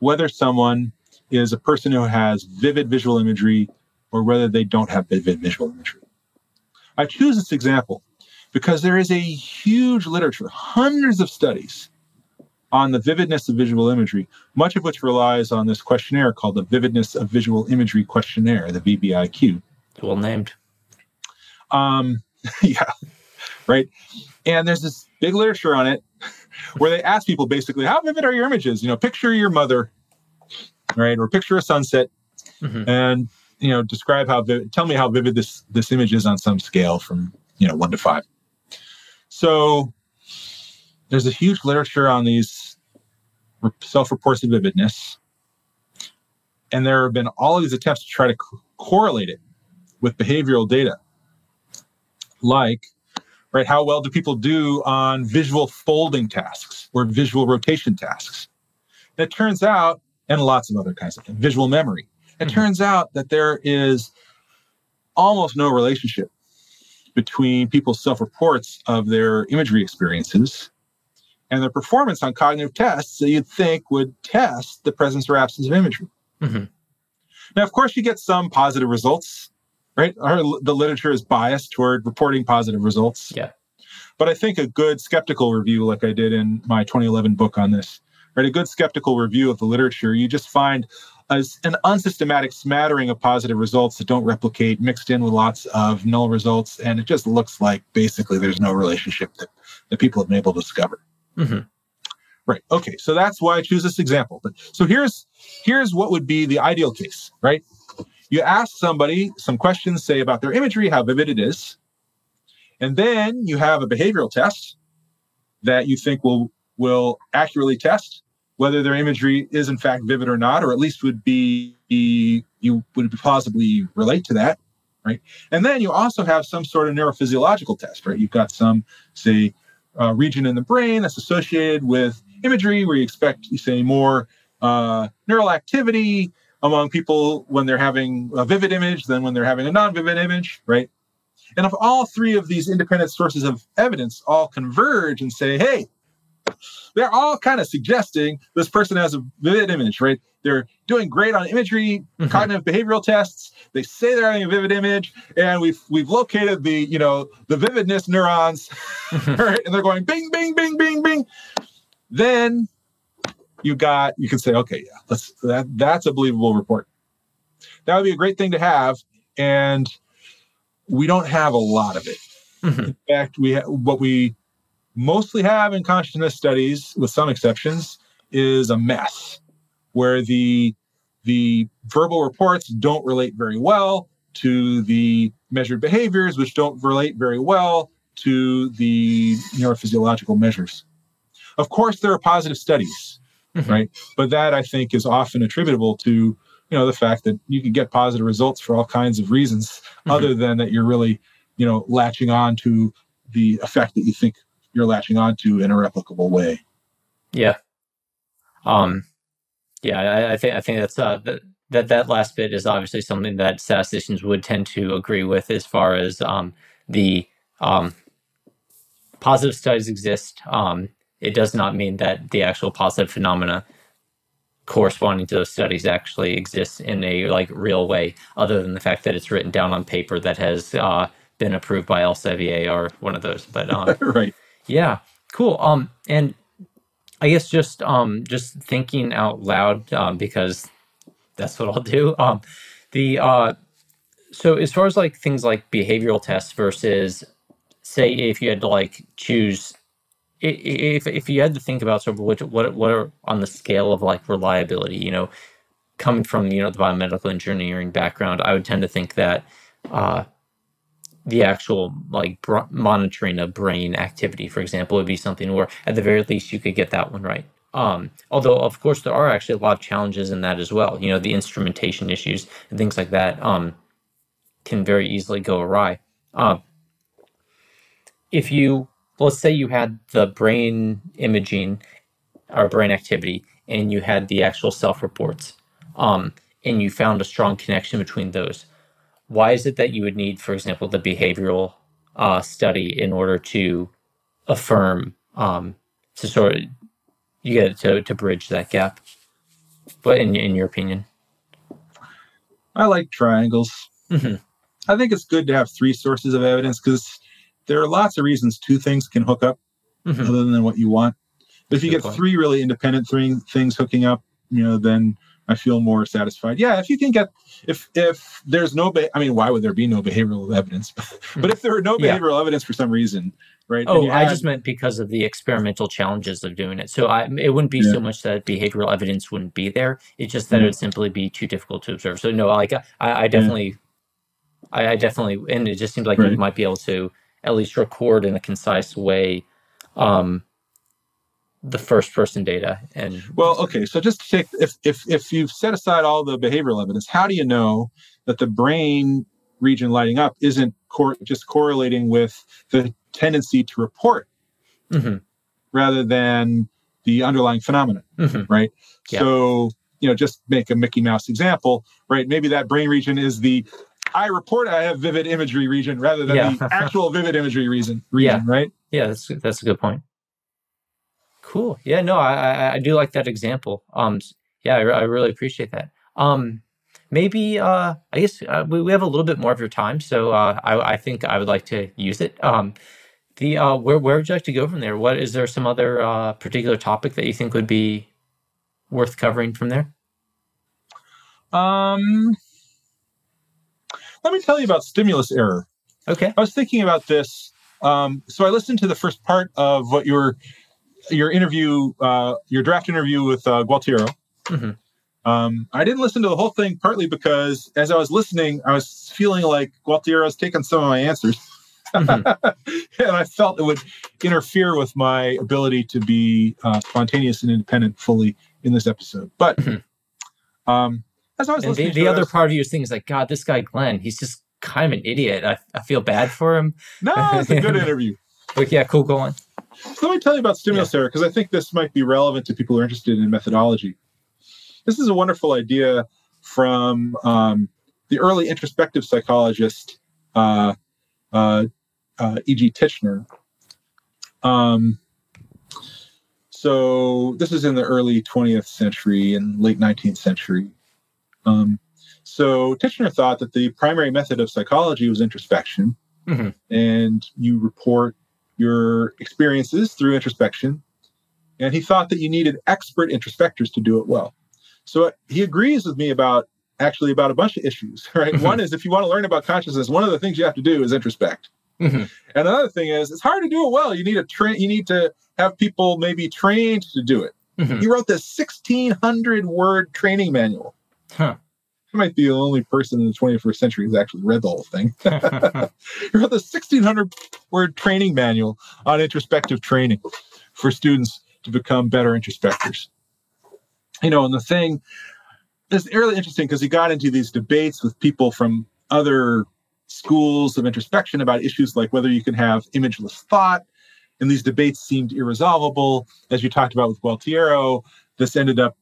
whether someone is a person who has vivid visual imagery or whether they don't have vivid visual imagery. I choose this example because there is a huge literature, hundreds of studies on the vividness of visual imagery, much of which relies on this questionnaire called the Vividness of Visual Imagery Questionnaire, the VVIQ.
Well named.
Um, yeah, right. And there's this big literature on it where they ask people basically, how vivid are your images? You know, picture your mother, right, or picture a sunset, mm-hmm. and you know, describe how vivid. Tell me how vivid this this image is on some scale from you know one to five. So there's a huge literature on these self-reports of vividness, and there have been all of these attempts to try to co- correlate it with behavioral data, like right how well do people do on visual folding tasks or visual rotation tasks. And it turns out, and lots of other kinds of things, visual memory. It mm-hmm. turns out that there is almost no relationship between people's self-reports of their imagery experiences and the performance on cognitive tests that you'd think would test the presence or absence of imagery. Mm-hmm. Now, of course, you get some positive results, right? Our, the literature is biased toward reporting positive results.
Yeah.
But I think a good skeptical review, like I did in my 2011 book on this, right? A good skeptical review of the literature, you just find as an unsystematic smattering of positive results that don't replicate mixed in with lots of null results. And it just looks like basically there's no relationship that, that people have been able to discover. Mm-hmm. Right. Okay. So that's why I choose this example. But so here's here's what would be the ideal case, right? You ask somebody some questions, say about their imagery, how vivid it is, and then you have a behavioral test that you think will will accurately test whether their imagery is in fact vivid or not, or at least would be be you would plausibly relate to that, right? And then you also have some sort of neurophysiological test, right? You've got some, say, uh, region in the brain that's associated with imagery, where you expect, you say, more uh, neural activity among people when they're having a vivid image than when they're having a non-vivid image, right? And if all three of these independent sources of evidence all converge and say, hey, they're all kind of suggesting this person has a vivid image, right? They're doing great on imagery, mm-hmm. cognitive behavioral tests. They say they're having a vivid image, and we've we've located the you know the vividness neurons, mm-hmm. right? And they're going bing, bing, bing, bing, bing. Then you got you can say, okay, yeah, let's that that's a believable report. That would be a great thing to have, and we don't have a lot of it. Mm-hmm. In fact, we ha- what we mostly have in consciousness studies, with some exceptions, is a mess where the the verbal reports don't relate very well to the measured behaviors, which don't relate very well to the neurophysiological measures. Of course, there are positive studies, mm-hmm. right? But that I think is often attributable to you know the fact that you can get positive results for all kinds of reasons, mm-hmm. other than that you're really you know latching on to the effect that you think you're latching on to in a replicable way.
Yeah. Um. Yeah, I, I think I think that's uh that that last bit is obviously something that statisticians would tend to agree with as far as um the um positive studies exist. Um, it does not mean that the actual positive phenomena corresponding to those studies actually exists in a like real way, other than the fact that it's written down on paper that has uh, been approved by Elsevier or one of those. But um,
right,
yeah, cool. Um, and I guess just um, just thinking out loud um, because that's what I'll do. Um, the uh, so as far as like things like behavioral tests versus say if you had to like choose if if you had to think about sort of what what what are on the scale of like reliability, you know, coming from you know the biomedical engineering background, I would tend to think that uh, the actual like br- monitoring of brain activity, for example, would be something where at the very least you could get that one right. Um, although of course there are actually a lot of challenges in that as well. You know, the instrumentation issues and things like that um, can very easily go awry. Uh, if you let's say you had the brain imaging or brain activity and you had the actual self reports um, and you found a strong connection between those why is it that you would need for example the behavioral uh, study in order to affirm um, to sort of you get to, to bridge that gap but in, in your opinion
i like triangles mm-hmm. i think it's good to have three sources of evidence because there are lots of reasons two things can hook up mm-hmm. other than what you want. But if you Good get point. three really independent three things hooking up, you know, then I feel more satisfied. Yeah, if you can get if if there's no ba- I mean, why would there be no behavioral evidence? but if there are no behavioral yeah. evidence for some reason, right?
Oh, had, I just meant because of the experimental challenges of doing it. So I it wouldn't be yeah. so much that behavioral evidence wouldn't be there. It's just that yeah. it would simply be too difficult to observe. So no, like I, I definitely I, I, definitely and it just seems like right. you might be able to at least record in a concise way um, the first person data and
well okay so just to take if if if you've set aside all the behavioral evidence how do you know that the brain region lighting up isn't cor- just correlating with the tendency to report mm-hmm. rather than the underlying phenomenon mm-hmm. right yeah. so you know just make a mickey mouse example right maybe that brain region is the I report I have vivid imagery region rather than yeah. the actual vivid imagery reason region,
yeah.
right?
Yeah, that's that's a good point. Cool. Yeah, no, I, I, I do like that example. Um, yeah, I, I really appreciate that. Um, maybe uh, I guess uh, we, we have a little bit more of your time, so uh, I, I think I would like to use it. Um, the uh, where where would you like to go from there? What is there some other uh, particular topic that you think would be worth covering from there?
Um, let me tell you about stimulus error.
Okay.
I was thinking about this. Um, so I listened to the first part of what your your interview, uh, your draft interview with uh, Gualtiero. Mm-hmm. Um, I didn't listen to the whole thing partly because as I was listening, I was feeling like Gualtiero was taking some of my answers. Mm-hmm. and I felt it would interfere with my ability to be uh, spontaneous and independent fully in this episode. But mm-hmm. um,
as I was and the, the other part of you is thinking is like, God, this guy Glenn, he's just kind of an idiot. I, I feel bad for him.
No, it's a good interview.
But yeah, cool. Go on.
So let me tell you about stimulus yeah. error because I think this might be relevant to people who are interested in methodology. This is a wonderful idea from um, the early introspective psychologist uh, uh, uh, E.G. Titchener. Um, so this is in the early 20th century and late 19th century. Um, so Titchener thought that the primary method of psychology was introspection, mm-hmm. and you report your experiences through introspection. And he thought that you needed expert introspectors to do it well. So he agrees with me about actually about a bunch of issues, right? Mm-hmm. One is if you want to learn about consciousness, one of the things you have to do is introspect. Mm-hmm. And another thing is it's hard to do it well. You need to train. You need to have people maybe trained to do it. Mm-hmm. He wrote this 1600 word training manual. Huh. Might be the only person in the 21st century who's actually read the whole thing. he wrote the 1600 word training manual on introspective training for students to become better introspectors. You know, and the thing is really interesting because he got into these debates with people from other schools of introspection about issues like whether you can have imageless thought. And these debates seemed irresolvable. As you talked about with Gualtiero, this ended up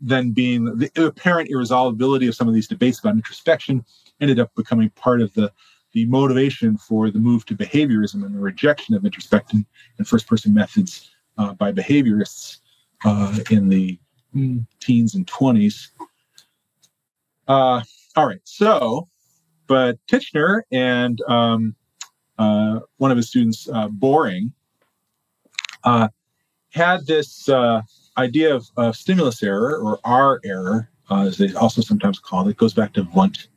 then being the apparent irresolvability of some of these debates about introspection ended up becoming part of the the motivation for the move to behaviorism and the rejection of introspection and first person methods uh, by behaviorists uh, in the teens and 20s. Uh, all right, so, but Titchener and um, uh, one of his students, uh, Boring, uh, had this idea of, of stimulus error or R error, uh, as they also sometimes call it, goes back to Wundt,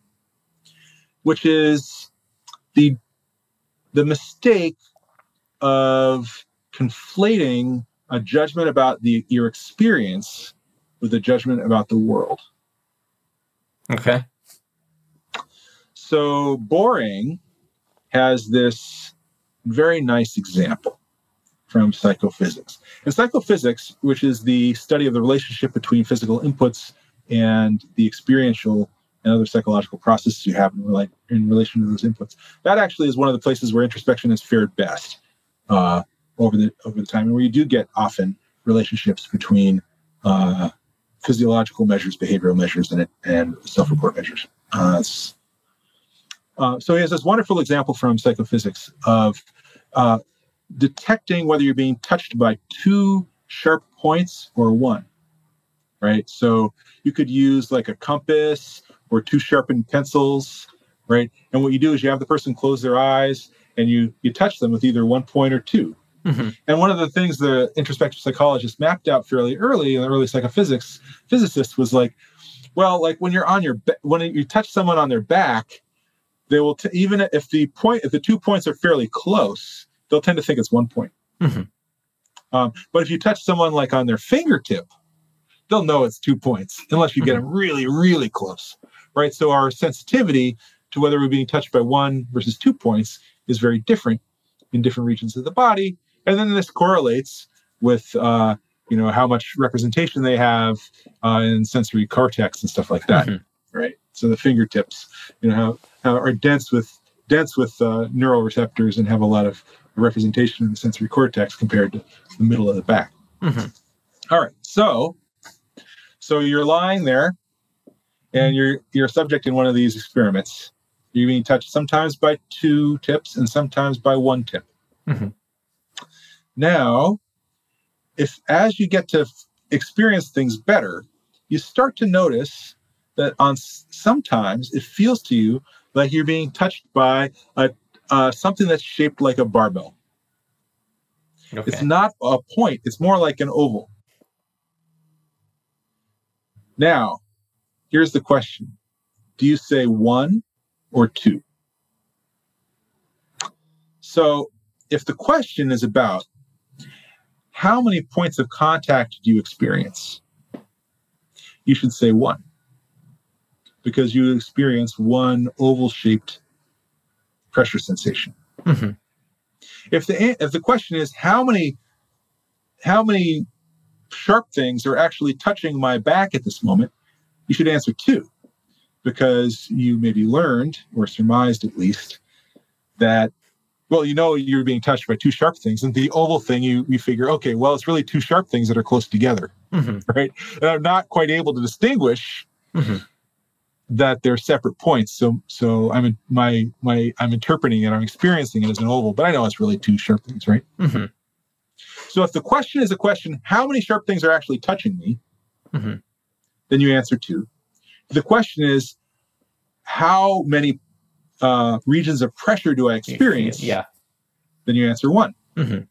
which is the the mistake of conflating a judgment about the your experience with a judgment about the world.
Okay.
So Boring has this very nice example from psychophysics. And psychophysics, which is the study of the relationship between physical inputs and the experiential and other psychological processes you have in, in relation to those inputs, that actually is one of the places where introspection has fared best uh, over the over the time, and where you do get often relationships between uh, physiological measures, behavioral measures, and, and self-report measures. Uh, uh, so he has this wonderful example from psychophysics of uh, detecting whether you're being touched by two sharp points or one, right? So you could use like a compass or two sharpened pencils, right? And what you do is you have the person close their eyes and you you touch them with either one point or 2 mm-hmm. And one of the things the introspective psychologists mapped out fairly early in the early psychophysics physicists was like, well, like when you're on your when you touch someone on their back, they will t- even if the point if the two points are fairly close, they'll tend to think it's one point. Mm-hmm. Um, but if you touch someone like on their fingertip, they'll know it's two points unless you get mm-hmm. them really, really close, right? So our sensitivity to whether we're being touched by one versus two points is very different in different regions of the body, and then this correlates with uh, you know how much representation they have uh, in sensory cortex and stuff like that, mm-hmm. right? So the fingertips, you know, how, how are dense with dense with uh, neural receptors and have a lot of representation in the sensory cortex compared to the middle of the back. Mm-hmm. All right, so so you're lying there, and you're you're a subject in one of these experiments. You're being touched sometimes by two tips and sometimes by one tip. Mm-hmm. Now, if as you get to experience things better, you start to notice that on sometimes it feels to you like you're being touched by a uh, something that's shaped like a barbell. Okay. It's not a point, it's more like an oval. Now, here's the question Do you say one or two? So, if the question is about how many points of contact do you experience, you should say one because you experience one oval shaped pressure sensation. Mm-hmm. If the if the question is how many how many sharp things are actually touching my back at this moment, you should answer two, because you maybe learned or surmised at least that well, you know you're being touched by two sharp things, and the oval thing you you figure okay, well it's really two sharp things that are close together, mm-hmm. right? And I'm not quite able to distinguish. Mm-hmm that they're separate points. So so I'm my my I'm interpreting it, I'm experiencing it as an oval, but I know it's really two sharp things, right? Mm-hmm. So if the question is a question, how many sharp things are actually touching me? Mm-hmm. Then you answer two. the question is, how many uh, regions of pressure do I experience?
Yeah.
Then you answer one. Mm-hmm.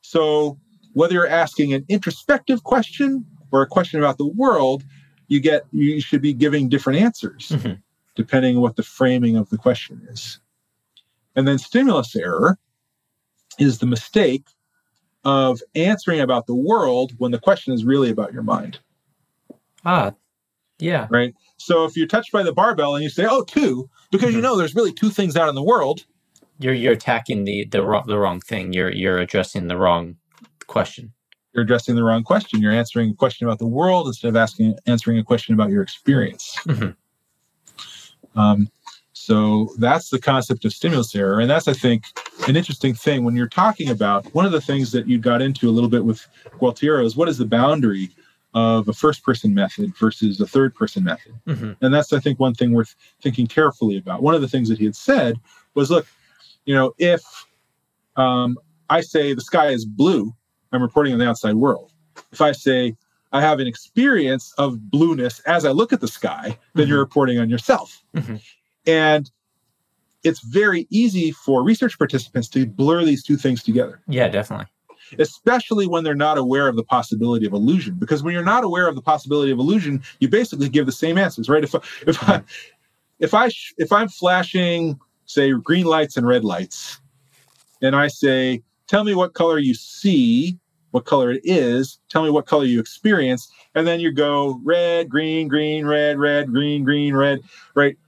So whether you're asking an introspective question or a question about the world, you get you should be giving different answers mm-hmm. depending on what the framing of the question is. And then stimulus error is the mistake of answering about the world when the question is really about your mind.
Ah, Yeah.
Right. So if you're touched by the barbell and you say, "Oh, two," because mm-hmm. you know there's really two things out in the world,
you're you're attacking the the wrong the wrong thing. You're you're addressing the wrong question.
You're addressing the wrong question. You're answering a question about the world instead of asking answering a question about your experience. Mm-hmm. Um, so that's the concept of stimulus error, and that's I think an interesting thing when you're talking about one of the things that you got into a little bit with Gualtiero is what is the boundary of a first person method versus a third person method. Mm-hmm. And that's, I think, one thing worth thinking carefully about. One of the things that he had said was look, you know, if um, I say the sky is blue, I'm reporting on the outside world. If I say I have an experience of blueness as I look at the sky, then mm-hmm. you're reporting on yourself. Mm-hmm. And it's very easy for research participants to blur these two things together.
Yeah, definitely
especially when they're not aware of the possibility of illusion. Because when you're not aware of the possibility of illusion, you basically give the same answers, right? If if I if I if I'm flashing say green lights and red lights, and I say, "Tell me what color you see." What color it is, tell me what color you experience, and then you go red, green, green, red, red, green, green, red, right?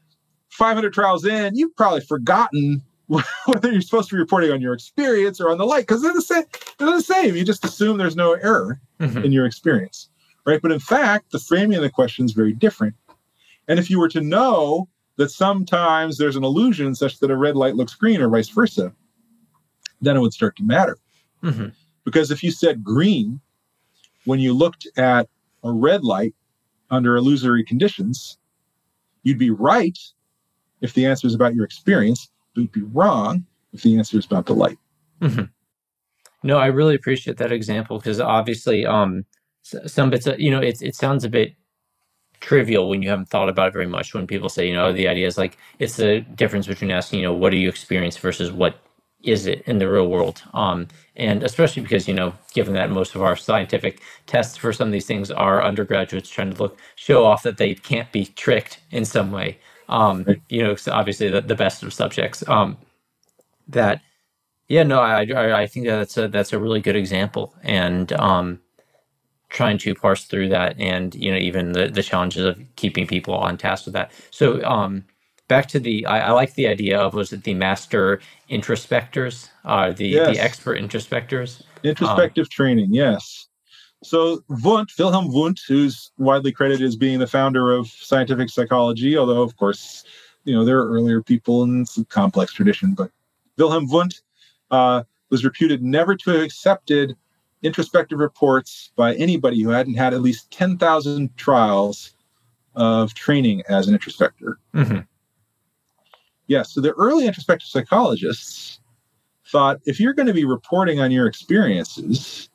500 trials in, you've probably forgotten whether you're supposed to be reporting on your experience or on the light, because they're the same. They're the same. You just assume there's no error mm-hmm. in your experience, right? But in fact, the framing of the question is very different. And if you were to know that sometimes there's an illusion such that a red light looks green or vice versa, then it would start to matter. Mm-hmm. Because if you said green when you looked at a red light under illusory conditions, you'd be right if the answer is about your experience but you'd be wrong if the answer is about the light. Mm-hmm.
No, I really appreciate that example because obviously, um, some bits, you know, it it sounds a bit trivial when you haven't thought about it very much. When people say, you know, the idea is like it's the difference between asking, you know, what do you experience versus what is it in the real world? Um, and especially because you know, given that most of our scientific tests for some of these things are undergraduates trying to look show off that they can't be tricked in some way um, you know, obviously the, the best of subjects. Um, that, yeah, no, I, I, I think that's a that's a really good example, and um, trying to parse through that, and you know, even the the challenges of keeping people on task with that. So, um, back to the, I, I like the idea of was it the master introspectors, uh, the yes. the expert introspectors,
introspective um, training, yes. So Wundt, Wilhelm Wundt, who's widely credited as being the founder of scientific psychology, although of course, you know, there are earlier people in a complex tradition, but Wilhelm Wundt uh, was reputed never to have accepted introspective reports by anybody who hadn't had at least 10,000 trials of training as an introspector. Mm-hmm. Yes, yeah, so the early introspective psychologists thought if you're going to be reporting on your experiences,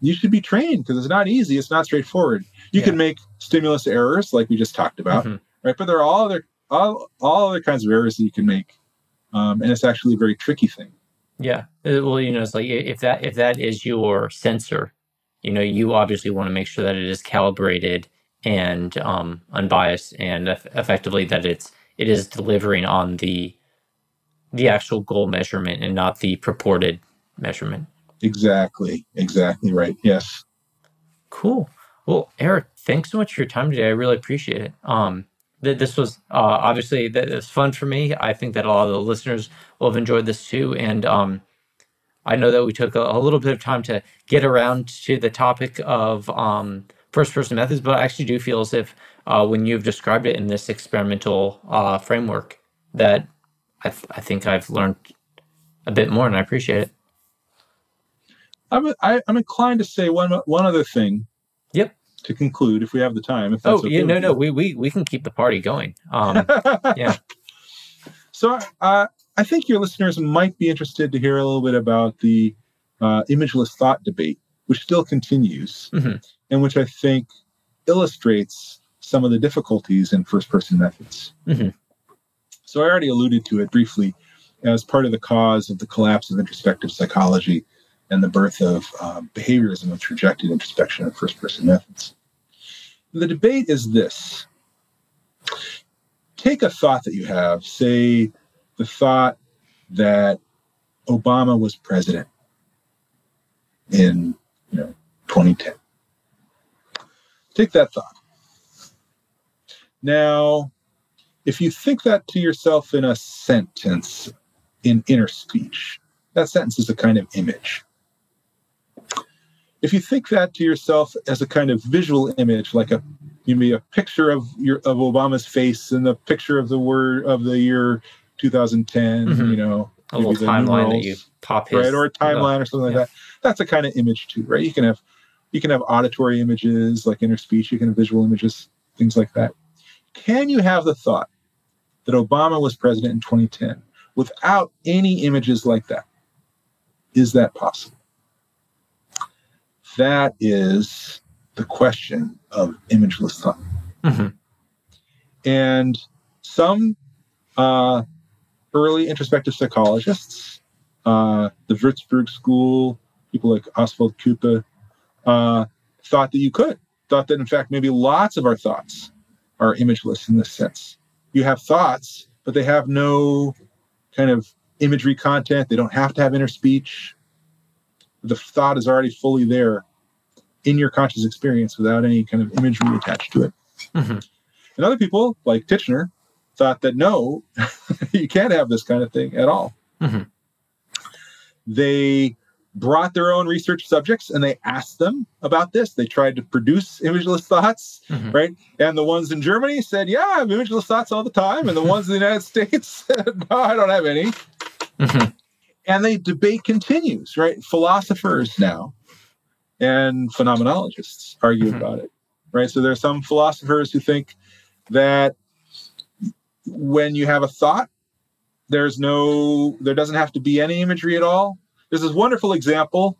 you should be trained because it's not easy. It's not straightforward. You yeah. can make stimulus errors, like we just talked about, mm-hmm. right? But there are all other all, all other kinds of errors that you can make, um, and it's actually a very tricky thing.
Yeah. Uh, well, you know, it's like if that if that is your sensor, you know, you obviously want to make sure that it is calibrated and um, unbiased, and effectively that it's it is delivering on the the actual goal measurement and not the purported measurement.
Exactly. Exactly right. Yes.
Cool. Well, Eric, thanks so much for your time today. I really appreciate it. Um, th- this was uh, obviously that was fun for me. I think that a lot of the listeners will have enjoyed this too. And um, I know that we took a, a, little bit of time to get around to the topic of um, first person methods, but I actually do feel as if uh, when you've described it in this experimental uh, framework, that I, th- I think I've learned a bit more and I appreciate it.
I'm I, am i am inclined to say one one other thing.
Yep.
To conclude, if we have the time. If
oh okay yeah, no, no, we we we can keep the party going. Um, yeah.
So uh, I think your listeners might be interested to hear a little bit about the uh, imageless thought debate, which still continues, mm-hmm. and which I think illustrates some of the difficulties in first-person methods. Mm-hmm. So I already alluded to it briefly as part of the cause of the collapse of introspective psychology and the birth of uh, behaviorism, which rejected introspection and first person methods. The debate is this take a thought that you have, say the thought that Obama was president in you know 2010. Take that thought. Now, if you think that to yourself in a sentence in inner speech, that sentence is a kind of image. If you think that to yourself as a kind of visual image, like a maybe a picture of your of Obama's face and the picture of the word of the year 2010, mm-hmm. you know,
a little timeline that you pop his,
right or a timeline or something like that. That's a kind of image too, right? You can have you can have auditory images like inner speech, you can have visual images, things like that. Can you have the thought that Obama was president in 2010 without any images like that? Is that possible? That is the question of imageless thought. Mm-hmm. And some uh, early introspective psychologists, uh, the Würzburg School, people like Oswald Külpe, uh, thought that you could, thought that in fact maybe lots of our thoughts are imageless in this sense. You have thoughts, but they have no kind of imagery content. They don't have to have inner speech. The thought is already fully there in your conscious experience without any kind of imagery attached to it. Mm-hmm. And other people, like Titchener, thought that no, you can't have this kind of thing at all. Mm-hmm. They brought their own research subjects and they asked them about this. They tried to produce imageless thoughts, mm-hmm. right? And the ones in Germany said, Yeah, I have imageless thoughts all the time. And the ones in the United States said, No, I don't have any. Mm-hmm. And the debate continues, right? Philosophers now and phenomenologists argue mm-hmm. about it, right? So there are some philosophers who think that when you have a thought, there's no, there doesn't have to be any imagery at all. There's this wonderful example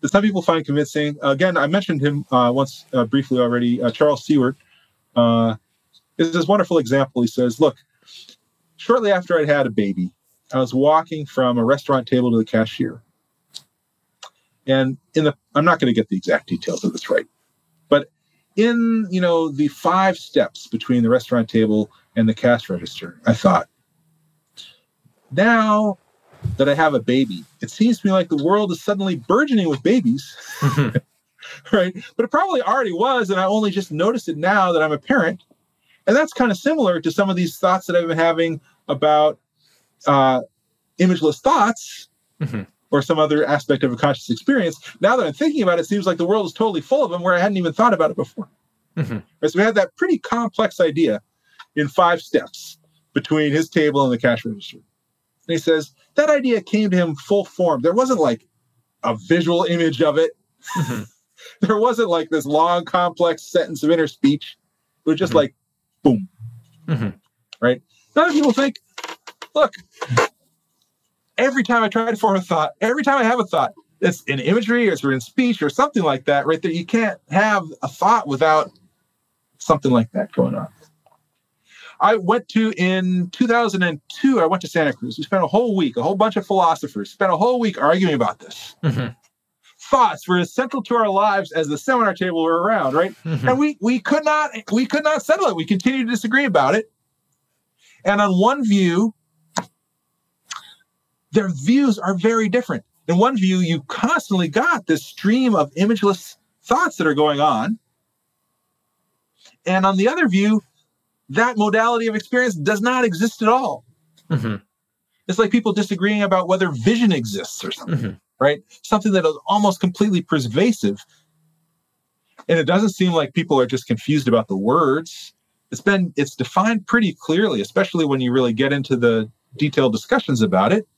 that some people find convincing. Again, I mentioned him uh, once uh, briefly already. Uh, Charles Siewert uh, is this wonderful example. He says, "Look, shortly after I'd had a baby, I was walking from a restaurant table to the cashier, and in the I'm not going to get the exact details of this right, but in you know the five steps between the restaurant table and the cash register, I thought, now that I have a baby, it seems to me like the world is suddenly burgeoning with babies. right? But it probably already was, and I only just noticed it now that I'm a parent. And that's kind of similar to some of these thoughts that I've been having about uh, imageless thoughts mm-hmm. or some other aspect of a conscious experience. Now that I'm thinking about it, it seems like the world is totally full of them where I hadn't even thought about it before. Mm-hmm. Right, so we had that pretty complex idea in five steps between his table and the cash register. And he says that idea came to him full form. There wasn't like a visual image of it. Mm-hmm. there wasn't like this long, complex sentence of inner speech. It was just mm-hmm. like, boom. Mm-hmm. Right? Other people think, look, every time I try to form a thought, every time I have a thought, it's in imagery or it's in speech or something like that, right? That you can't have a thought without something like that going on. I went to in 2002. I went to Santa Cruz. We spent a whole week, a whole bunch of philosophers spent a whole week arguing about this. Mm-hmm. Thoughts were as central to our lives as the seminar table were around, right? Mm-hmm. And we we could not we could not settle it. We continued to disagree about it. And on one view, their views are very different. In one view, you constantly got this stream of imageless thoughts that are going on. And on the other view, that modality of experience does not exist at all. Mm-hmm. It's like people disagreeing about whether vision exists or something, mm-hmm. right? Something that is almost completely pervasive. And it doesn't seem like people are just confused about the words. It's been it's defined pretty clearly, especially when you really get into the detailed discussions about it.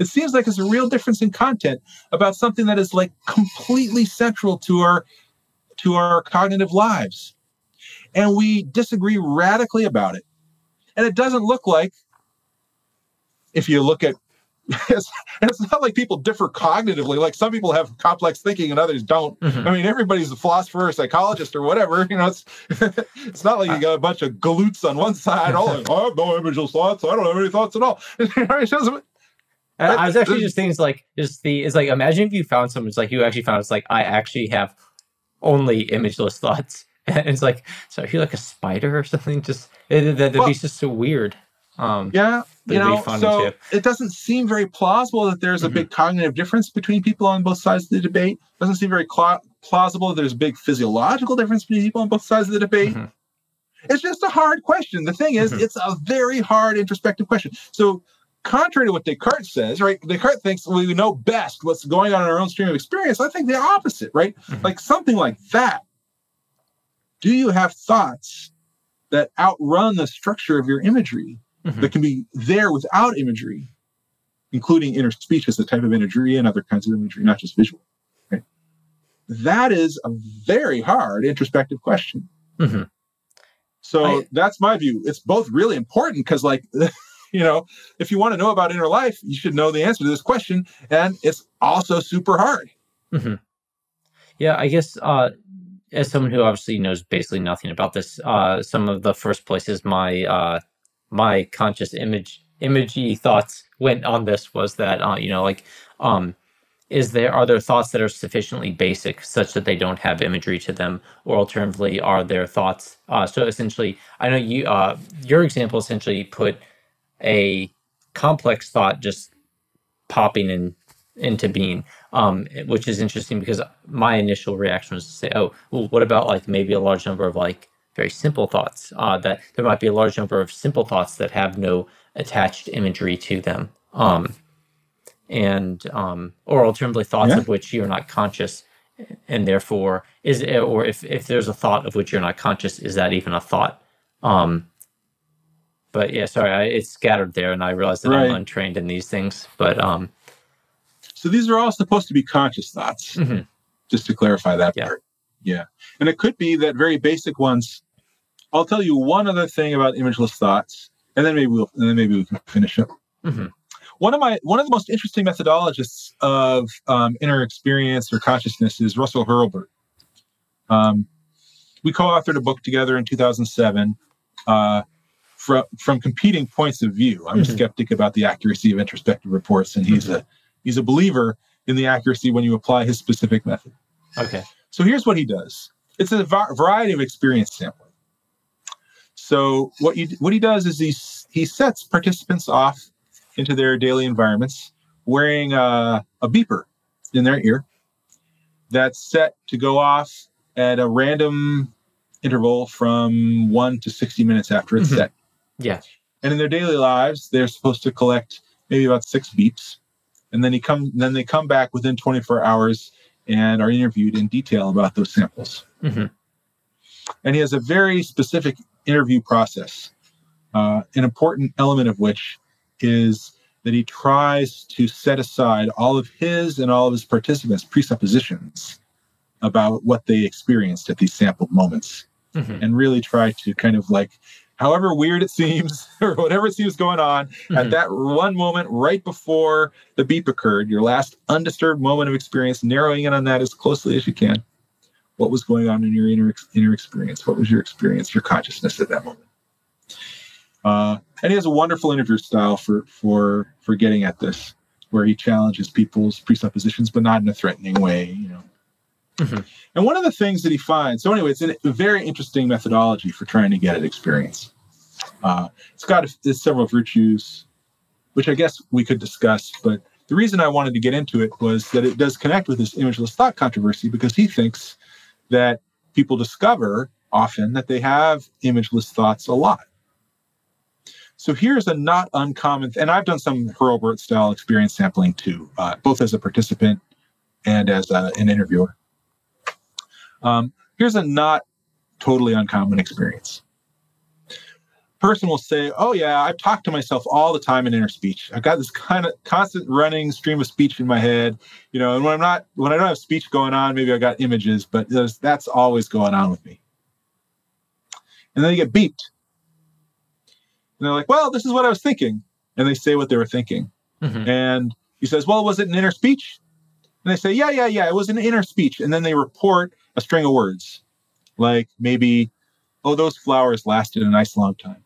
It seems like there's a real difference in content about something that is like completely central to our to our cognitive lives and we disagree radically about it. And it doesn't look like, if you look at it's, it's not like people differ cognitively. Like some people have complex thinking and others don't. Mm-hmm. I mean, everybody's a philosopher or psychologist or whatever. You know, it's it's not like you got a bunch of galoots on one side. Oh, like, I have no imageal thoughts. I don't have any thoughts at all.
I was actually just thinking, it's like, just the, it's like, imagine if you found someone, it's like, you actually found, it's like, I actually have only imageless thoughts. And it's like, so are you like a spider or something? Just it, that'd well, be just so weird.
Um, yeah, you know, so too. it doesn't seem very plausible that there's a mm-hmm. big cognitive difference between people on both sides of the debate. It doesn't seem very cl- plausible that there's a big physiological difference between people on both sides of the debate. Mm-hmm. It's just a hard question. The thing is, mm-hmm. it's a very hard introspective question. So, contrary to what Descartes says, right? Descartes thinks we know best what's going on in our own stream of experience. I think the opposite, right? Mm-hmm. Like something like that. Do you have thoughts that outrun the structure of your imagery mm-hmm. that can be there without imagery, including inner speech as a type of imagery and other kinds of imagery, not just visual? Right? That is a very hard introspective question. Mm-hmm. So I, that's my view. It's both really important because, like, you know, if you want to know about inner life, you should know the answer to this question. And it's also super hard.
Mm-hmm. Yeah, I guess uh, as someone who obviously knows basically nothing about this, uh, some of the first places my uh, my conscious image imagey thoughts went on this was that uh, you know like um, is there are there thoughts that are sufficiently basic such that they don't have imagery to them? Or alternatively are there thoughts uh, so essentially i know you uh, your example essentially put a complex thought just popping in into being um, which is interesting because my initial reaction was to say oh well, what about like maybe a large number of like very simple thoughts uh, that there might be a large number of simple thoughts that have no attached imagery to them um, and um, or alternatively thoughts yeah. of which you're not conscious and therefore is it, or if if there's a thought of which you're not conscious is that even a thought um but yeah sorry I, it's scattered there and i realize that right. i'm untrained in these things but um
so these are all supposed to be conscious thoughts mm-hmm. just to clarify that yeah. part yeah and it could be that very basic ones i'll tell you one other thing about imageless thoughts and then maybe we'll and then maybe we can finish up mm-hmm one of my one of the most interesting methodologists of um, inner experience or consciousness is Russell Hurlburt. Um, we co-authored a book together in 2007 uh, from from competing points of view. I'm mm-hmm. a skeptic about the accuracy of introspective reports, and he's mm-hmm. a he's a believer in the accuracy when you apply his specific method.
Okay.
So here's what he does. It's a va- variety of experience sampling. So what you what he does is he he sets participants off into their daily environments wearing a, a beeper in their ear that's set to go off at a random interval from one to 60 minutes after it's mm-hmm. set.
Yeah.
And in their daily lives, they're supposed to collect maybe about six beeps. And then he come then they come back within 24 hours and are interviewed in detail about those samples. Mm-hmm. And he has a very specific interview process, uh, an important element of which is that he tries to set aside all of his and all of his participants' presuppositions about what they experienced at these sampled moments mm-hmm. and really try to kind of like however weird it seems or whatever seems going on mm-hmm. at that one moment right before the beep occurred your last undisturbed moment of experience narrowing in on that as closely as you can what was going on in your inner, inner experience what was your experience your consciousness at that moment uh, and he has a wonderful interview style for for for getting at this, where he challenges people's presuppositions, but not in a threatening way. You know. Mm-hmm. And one of the things that he finds, so anyway, it's a very interesting methodology for trying to get at experience. Uh, it's got a, several virtues, which I guess we could discuss. But the reason I wanted to get into it was that it does connect with this imageless thought controversy because he thinks that people discover often that they have imageless thoughts a lot. So here's a not uncommon, and I've done some Hurlburt style experience sampling too, uh, both as a participant and as a, an interviewer. Um, here's a not totally uncommon experience. Person will say, "Oh yeah, I've talked to myself all the time in inner speech. I've got this kind of constant running stream of speech in my head, you know. And when I'm not, when I don't have speech going on, maybe I got images, but that's always going on with me." And then they get beeped and they're like, well, this is what I was thinking. And they say what they were thinking. Mm-hmm. And he says, well, was it an inner speech? And they say, yeah, yeah, yeah, it was an inner speech. And then they report a string of words like maybe, oh, those flowers lasted a nice long time.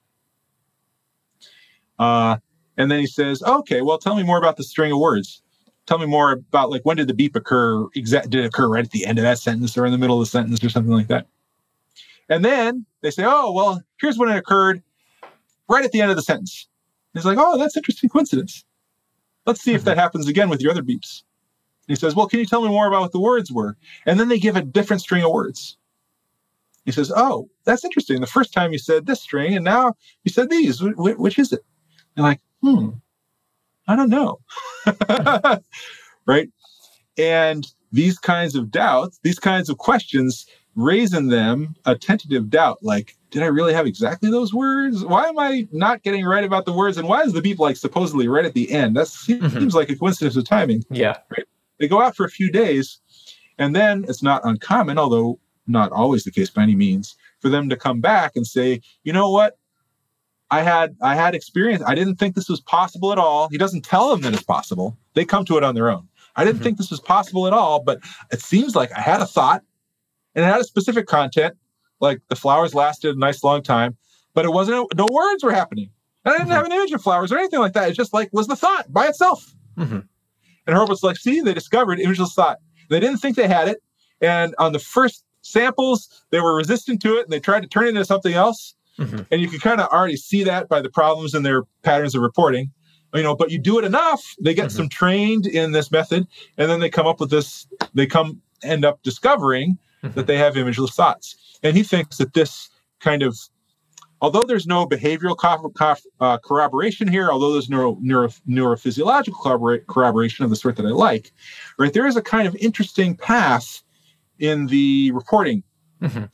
Uh, and then he says, okay, well, tell me more about the string of words. Tell me more about like when did the beep occur? Exact did it occur right at the end of that sentence or in the middle of the sentence or something like that? And then they say, oh, well, here's when it occurred right at the end of the sentence. And He's like, oh, that's interesting coincidence. Let's see if that mm-hmm. happens again with your other beeps. He says, well, can you tell me more about what the words were? And then they give a different string of words. He says, oh, that's interesting. The first time you said this string, and now you said these. Wh- which is it? And like, hmm, I don't know. right? And these kinds of doubts, these kinds of questions raise in them a tentative doubt like, did I really have exactly those words? Why am I not getting right about the words? And why is the beep like supposedly right at the end? That seems mm-hmm. like a coincidence of timing.
Yeah.
Right? They go out for a few days, and then it's not uncommon, although not always the case by any means, for them to come back and say, you know what? I had I had experience. I didn't think this was possible at all. He doesn't tell them that it's possible. They come to it on their own. I didn't mm-hmm. think this was possible at all, but it seems like I had a thought and it had a specific content, like the flowers lasted a nice long time, but it wasn't, no words were happening. And I didn't mm-hmm. have an image of flowers or anything like that. It just like was the thought by itself. Mm-hmm. And Hurlburt's like, see, they discovered imageless thought. They didn't think they had it. And on the first samples, they were resistant to it and they tried to turn it into something else. Mm-hmm. And you can kind of already see that by the problems in their patterns of reporting you know but you do it enough they get mm-hmm. some trained in this method and then they come up with this they come end up discovering mm-hmm. that they have imageless thoughts and he thinks that this kind of although there's no behavioral uh, corroboration here although there's neuro, neuro, neurophysiological corroboration of the sort that i like right there is a kind of interesting path in the reporting mm-hmm.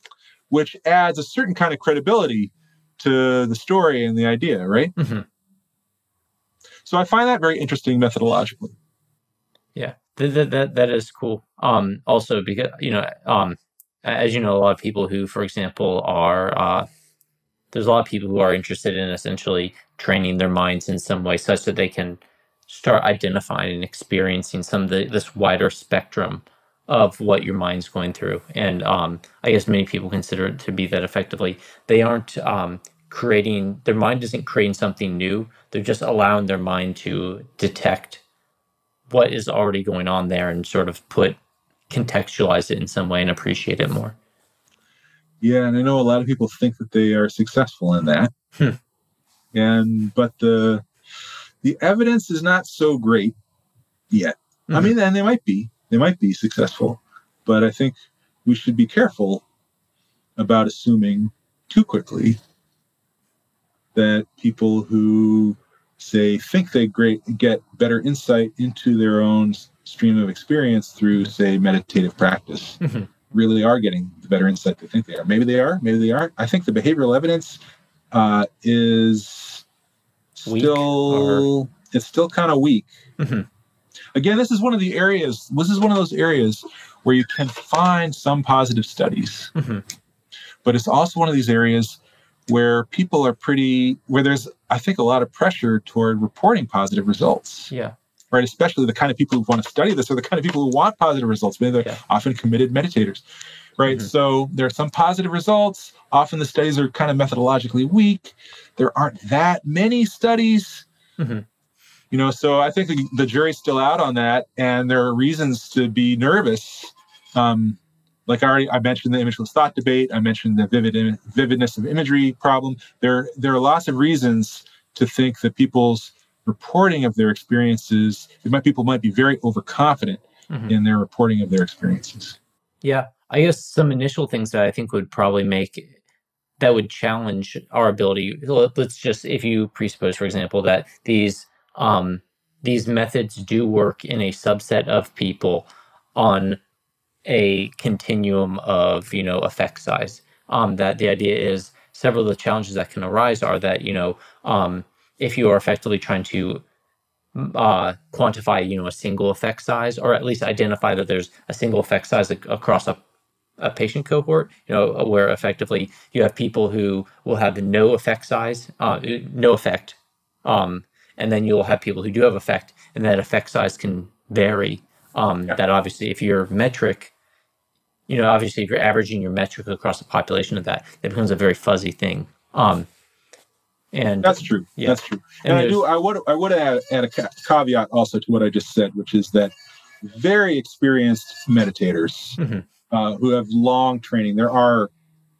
which adds a certain kind of credibility to the story and the idea right mm-hmm. So I find that very interesting methodologically.
Yeah, that that, that is cool. Um, also because you know, um, as you know, a lot of people who, for example, are uh, there's a lot of people who are interested in essentially training their minds in some way such that they can start identifying and experiencing some of the, this wider spectrum of what your mind's going through. And um, I guess many people consider it to be that effectively they aren't um, creating their mind isn't creating something new they're just allowing their mind to detect what is already going on there and sort of put contextualize it in some way and appreciate it more
yeah and i know a lot of people think that they are successful in that hmm. and but the the evidence is not so great yet mm-hmm. i mean and they might be they might be successful but i think we should be careful about assuming too quickly that people who say think they great get better insight into their own stream of experience through say meditative practice mm-hmm. Really are getting the better insight they think they are. Maybe they are maybe they aren't. I think the behavioral evidence uh, is weak still or... it's still kind of weak. Mm-hmm. again this is one of the areas this is one of those areas where you can find some positive studies. Mm-hmm. but it's also one of these areas where people are pretty where there's i think a lot of pressure toward reporting positive results.
Yeah
right especially the kind of people who want to study this are the kind of people who want positive results maybe they're yeah. often committed meditators right mm-hmm. so there are some positive results often the studies are kind of methodologically weak there aren't that many studies mm-hmm. you know so i think the, the jury's still out on that and there are reasons to be nervous um, like I already I mentioned the imageless thought debate. I mentioned the vivid vividness of imagery problem. There there are lots of reasons to think that people's reporting of their experiences, might, people might be very overconfident mm-hmm. in their reporting of their experiences.
Yeah, I guess some initial things that I think would probably make that would challenge our ability. Let's just if you presuppose, for example, that these um, these methods do work in a subset of people on a continuum of you know effect size. Um, that the idea is several of the challenges that can arise are that you know um, if you are effectively trying to uh, quantify you know a single effect size or at least identify that there's a single effect size across a, a patient cohort you know where effectively you have people who will have no effect size uh, no effect um, and then you'll have people who do have effect and that effect size can vary um, yeah. that obviously if your metric you know, obviously, if you're averaging your metric across the population of that, it becomes a very fuzzy thing. Um, and
that's true. Yeah. That's true. And, and I do. I would. I would add, add a caveat also to what I just said, which is that very experienced meditators mm-hmm. uh, who have long training. There are.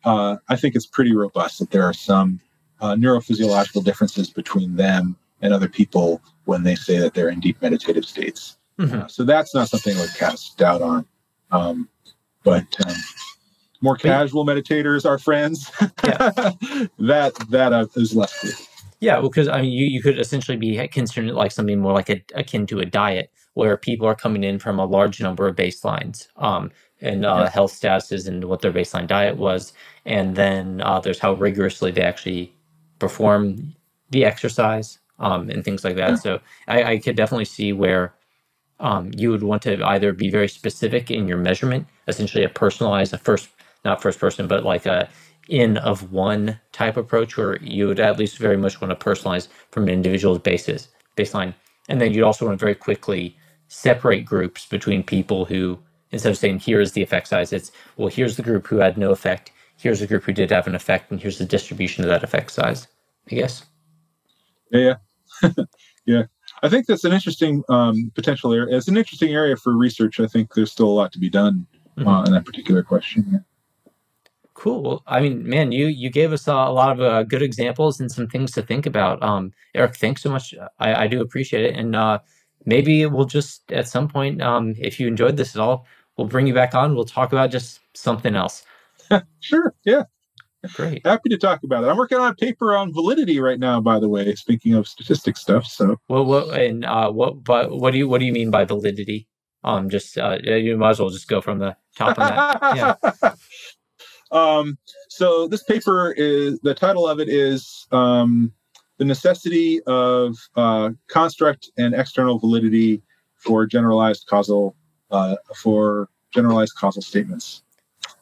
Uh, I think it's pretty robust that there are some uh, neurophysiological differences between them and other people when they say that they're in deep meditative states. Mm-hmm. Uh, so that's not something I would cast doubt on. Um, but um, more casual meditators are friends. Yeah. that that uh, is less clear.
Yeah, because I mean, you, you could essentially be considering it like something more like a, akin to a diet, where people are coming in from a large number of baselines um, and uh, yeah. health statuses and what their baseline diet was, and then uh, there's how rigorously they actually perform the exercise um, and things like that. Yeah. So I, I, could definitely see where um, you would want to either be very specific in your measurement, essentially a personalized, a first, not first person, but like a in of one type approach where you would at least very much want to personalize from an individual's basis baseline. And then you'd also want to very quickly separate groups between people who, instead of saying here's the effect size, it's well, here's the group who had no effect, here's the group who did have an effect, and here's the distribution of that effect size, I guess.
Yeah. yeah. I think that's an interesting um, potential area. It's an interesting area for research. I think there's still a lot to be done mm-hmm. uh, in that particular question.
Cool. Well, I mean, man, you you gave us uh, a lot of uh, good examples and some things to think about. Um, Eric, thanks so much. I, I do appreciate it, and uh, maybe we'll just at some point, um, if you enjoyed this at all, we'll bring you back on. We'll talk about just something else.
sure. Yeah.
Great.
Happy to talk about it. I'm working on a paper on validity right now, by the way. Speaking of statistics stuff, so.
Well, what and uh, what? But what do you what do you mean by validity? Um, just uh, you might as well just go from the top of that. Yeah.
um, so this paper is the title of it is um, the necessity of uh, construct and external validity for generalized causal uh, for generalized causal statements.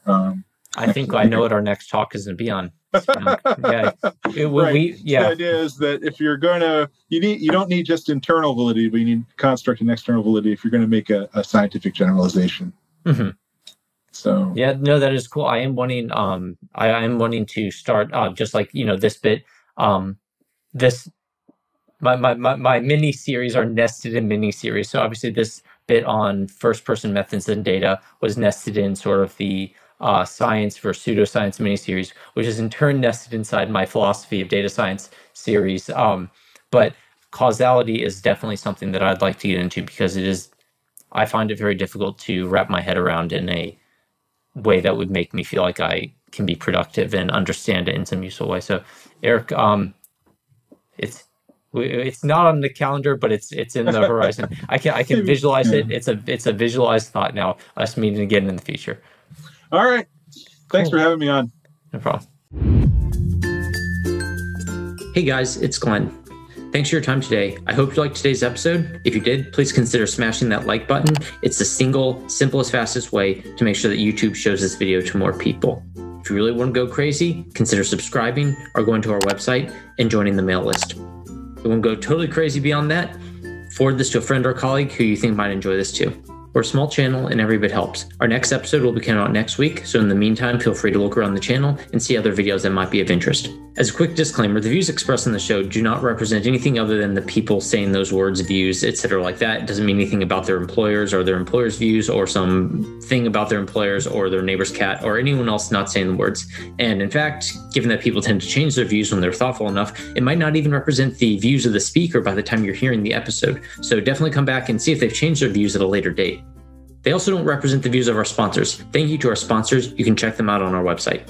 Um,
I think I know what our next talk is going to be on. yeah,
it, right. we, yeah. The idea is that if you're going to, you need, you don't need just internal validity, but you need construct and external validity if you're going to make a, a scientific generalization. Mm-hmm. So
yeah, no, that is cool. I am wanting, um, I, I am wanting to start, uh, just like you know, this bit, um, this, my my my, my mini series are nested in mini series. So obviously, this bit on first person methods and data was nested in sort of the uh, science versus pseudoscience miniseries, which is in turn nested inside my philosophy of data science series. Um, but causality is definitely something that I'd like to get into because it is, I find it very difficult to wrap my head around in a way that would make me feel like I can be productive and understand it in some useful way. So, Eric, um, it's it's not on the calendar, but it's it's in the horizon. I can I can visualize it. It's a it's a visualized thought now. Us meeting again in the future.
All right. Thanks cool. for having me on.
No problem. Hey guys, it's Glenn. Thanks for your time today. I hope you liked today's episode. If you did, please consider smashing that like button. It's the single, simplest, fastest way to make sure that YouTube shows this video to more people. If you really want to go crazy, consider subscribing or going to our website and joining the mail list. If you want to go totally crazy beyond that. Forward this to a friend or colleague who you think might enjoy this too. A small channel and every bit helps. Our next episode will be coming out next week, so in the meantime, feel free to look around the channel and see other videos that might be of interest. As a quick disclaimer, the views expressed in the show do not represent anything other than the people saying those words, views, etc. like that. It doesn't mean anything about their employers or their employers' views or some thing about their employers or their neighbor's cat or anyone else not saying the words. And in fact, given that people tend to change their views when they're thoughtful enough, it might not even represent the views of the speaker by the time you're hearing the episode. So definitely come back and see if they've changed their views at a later date. They also don't represent the views of our sponsors. Thank you to our sponsors. You can check them out on our website.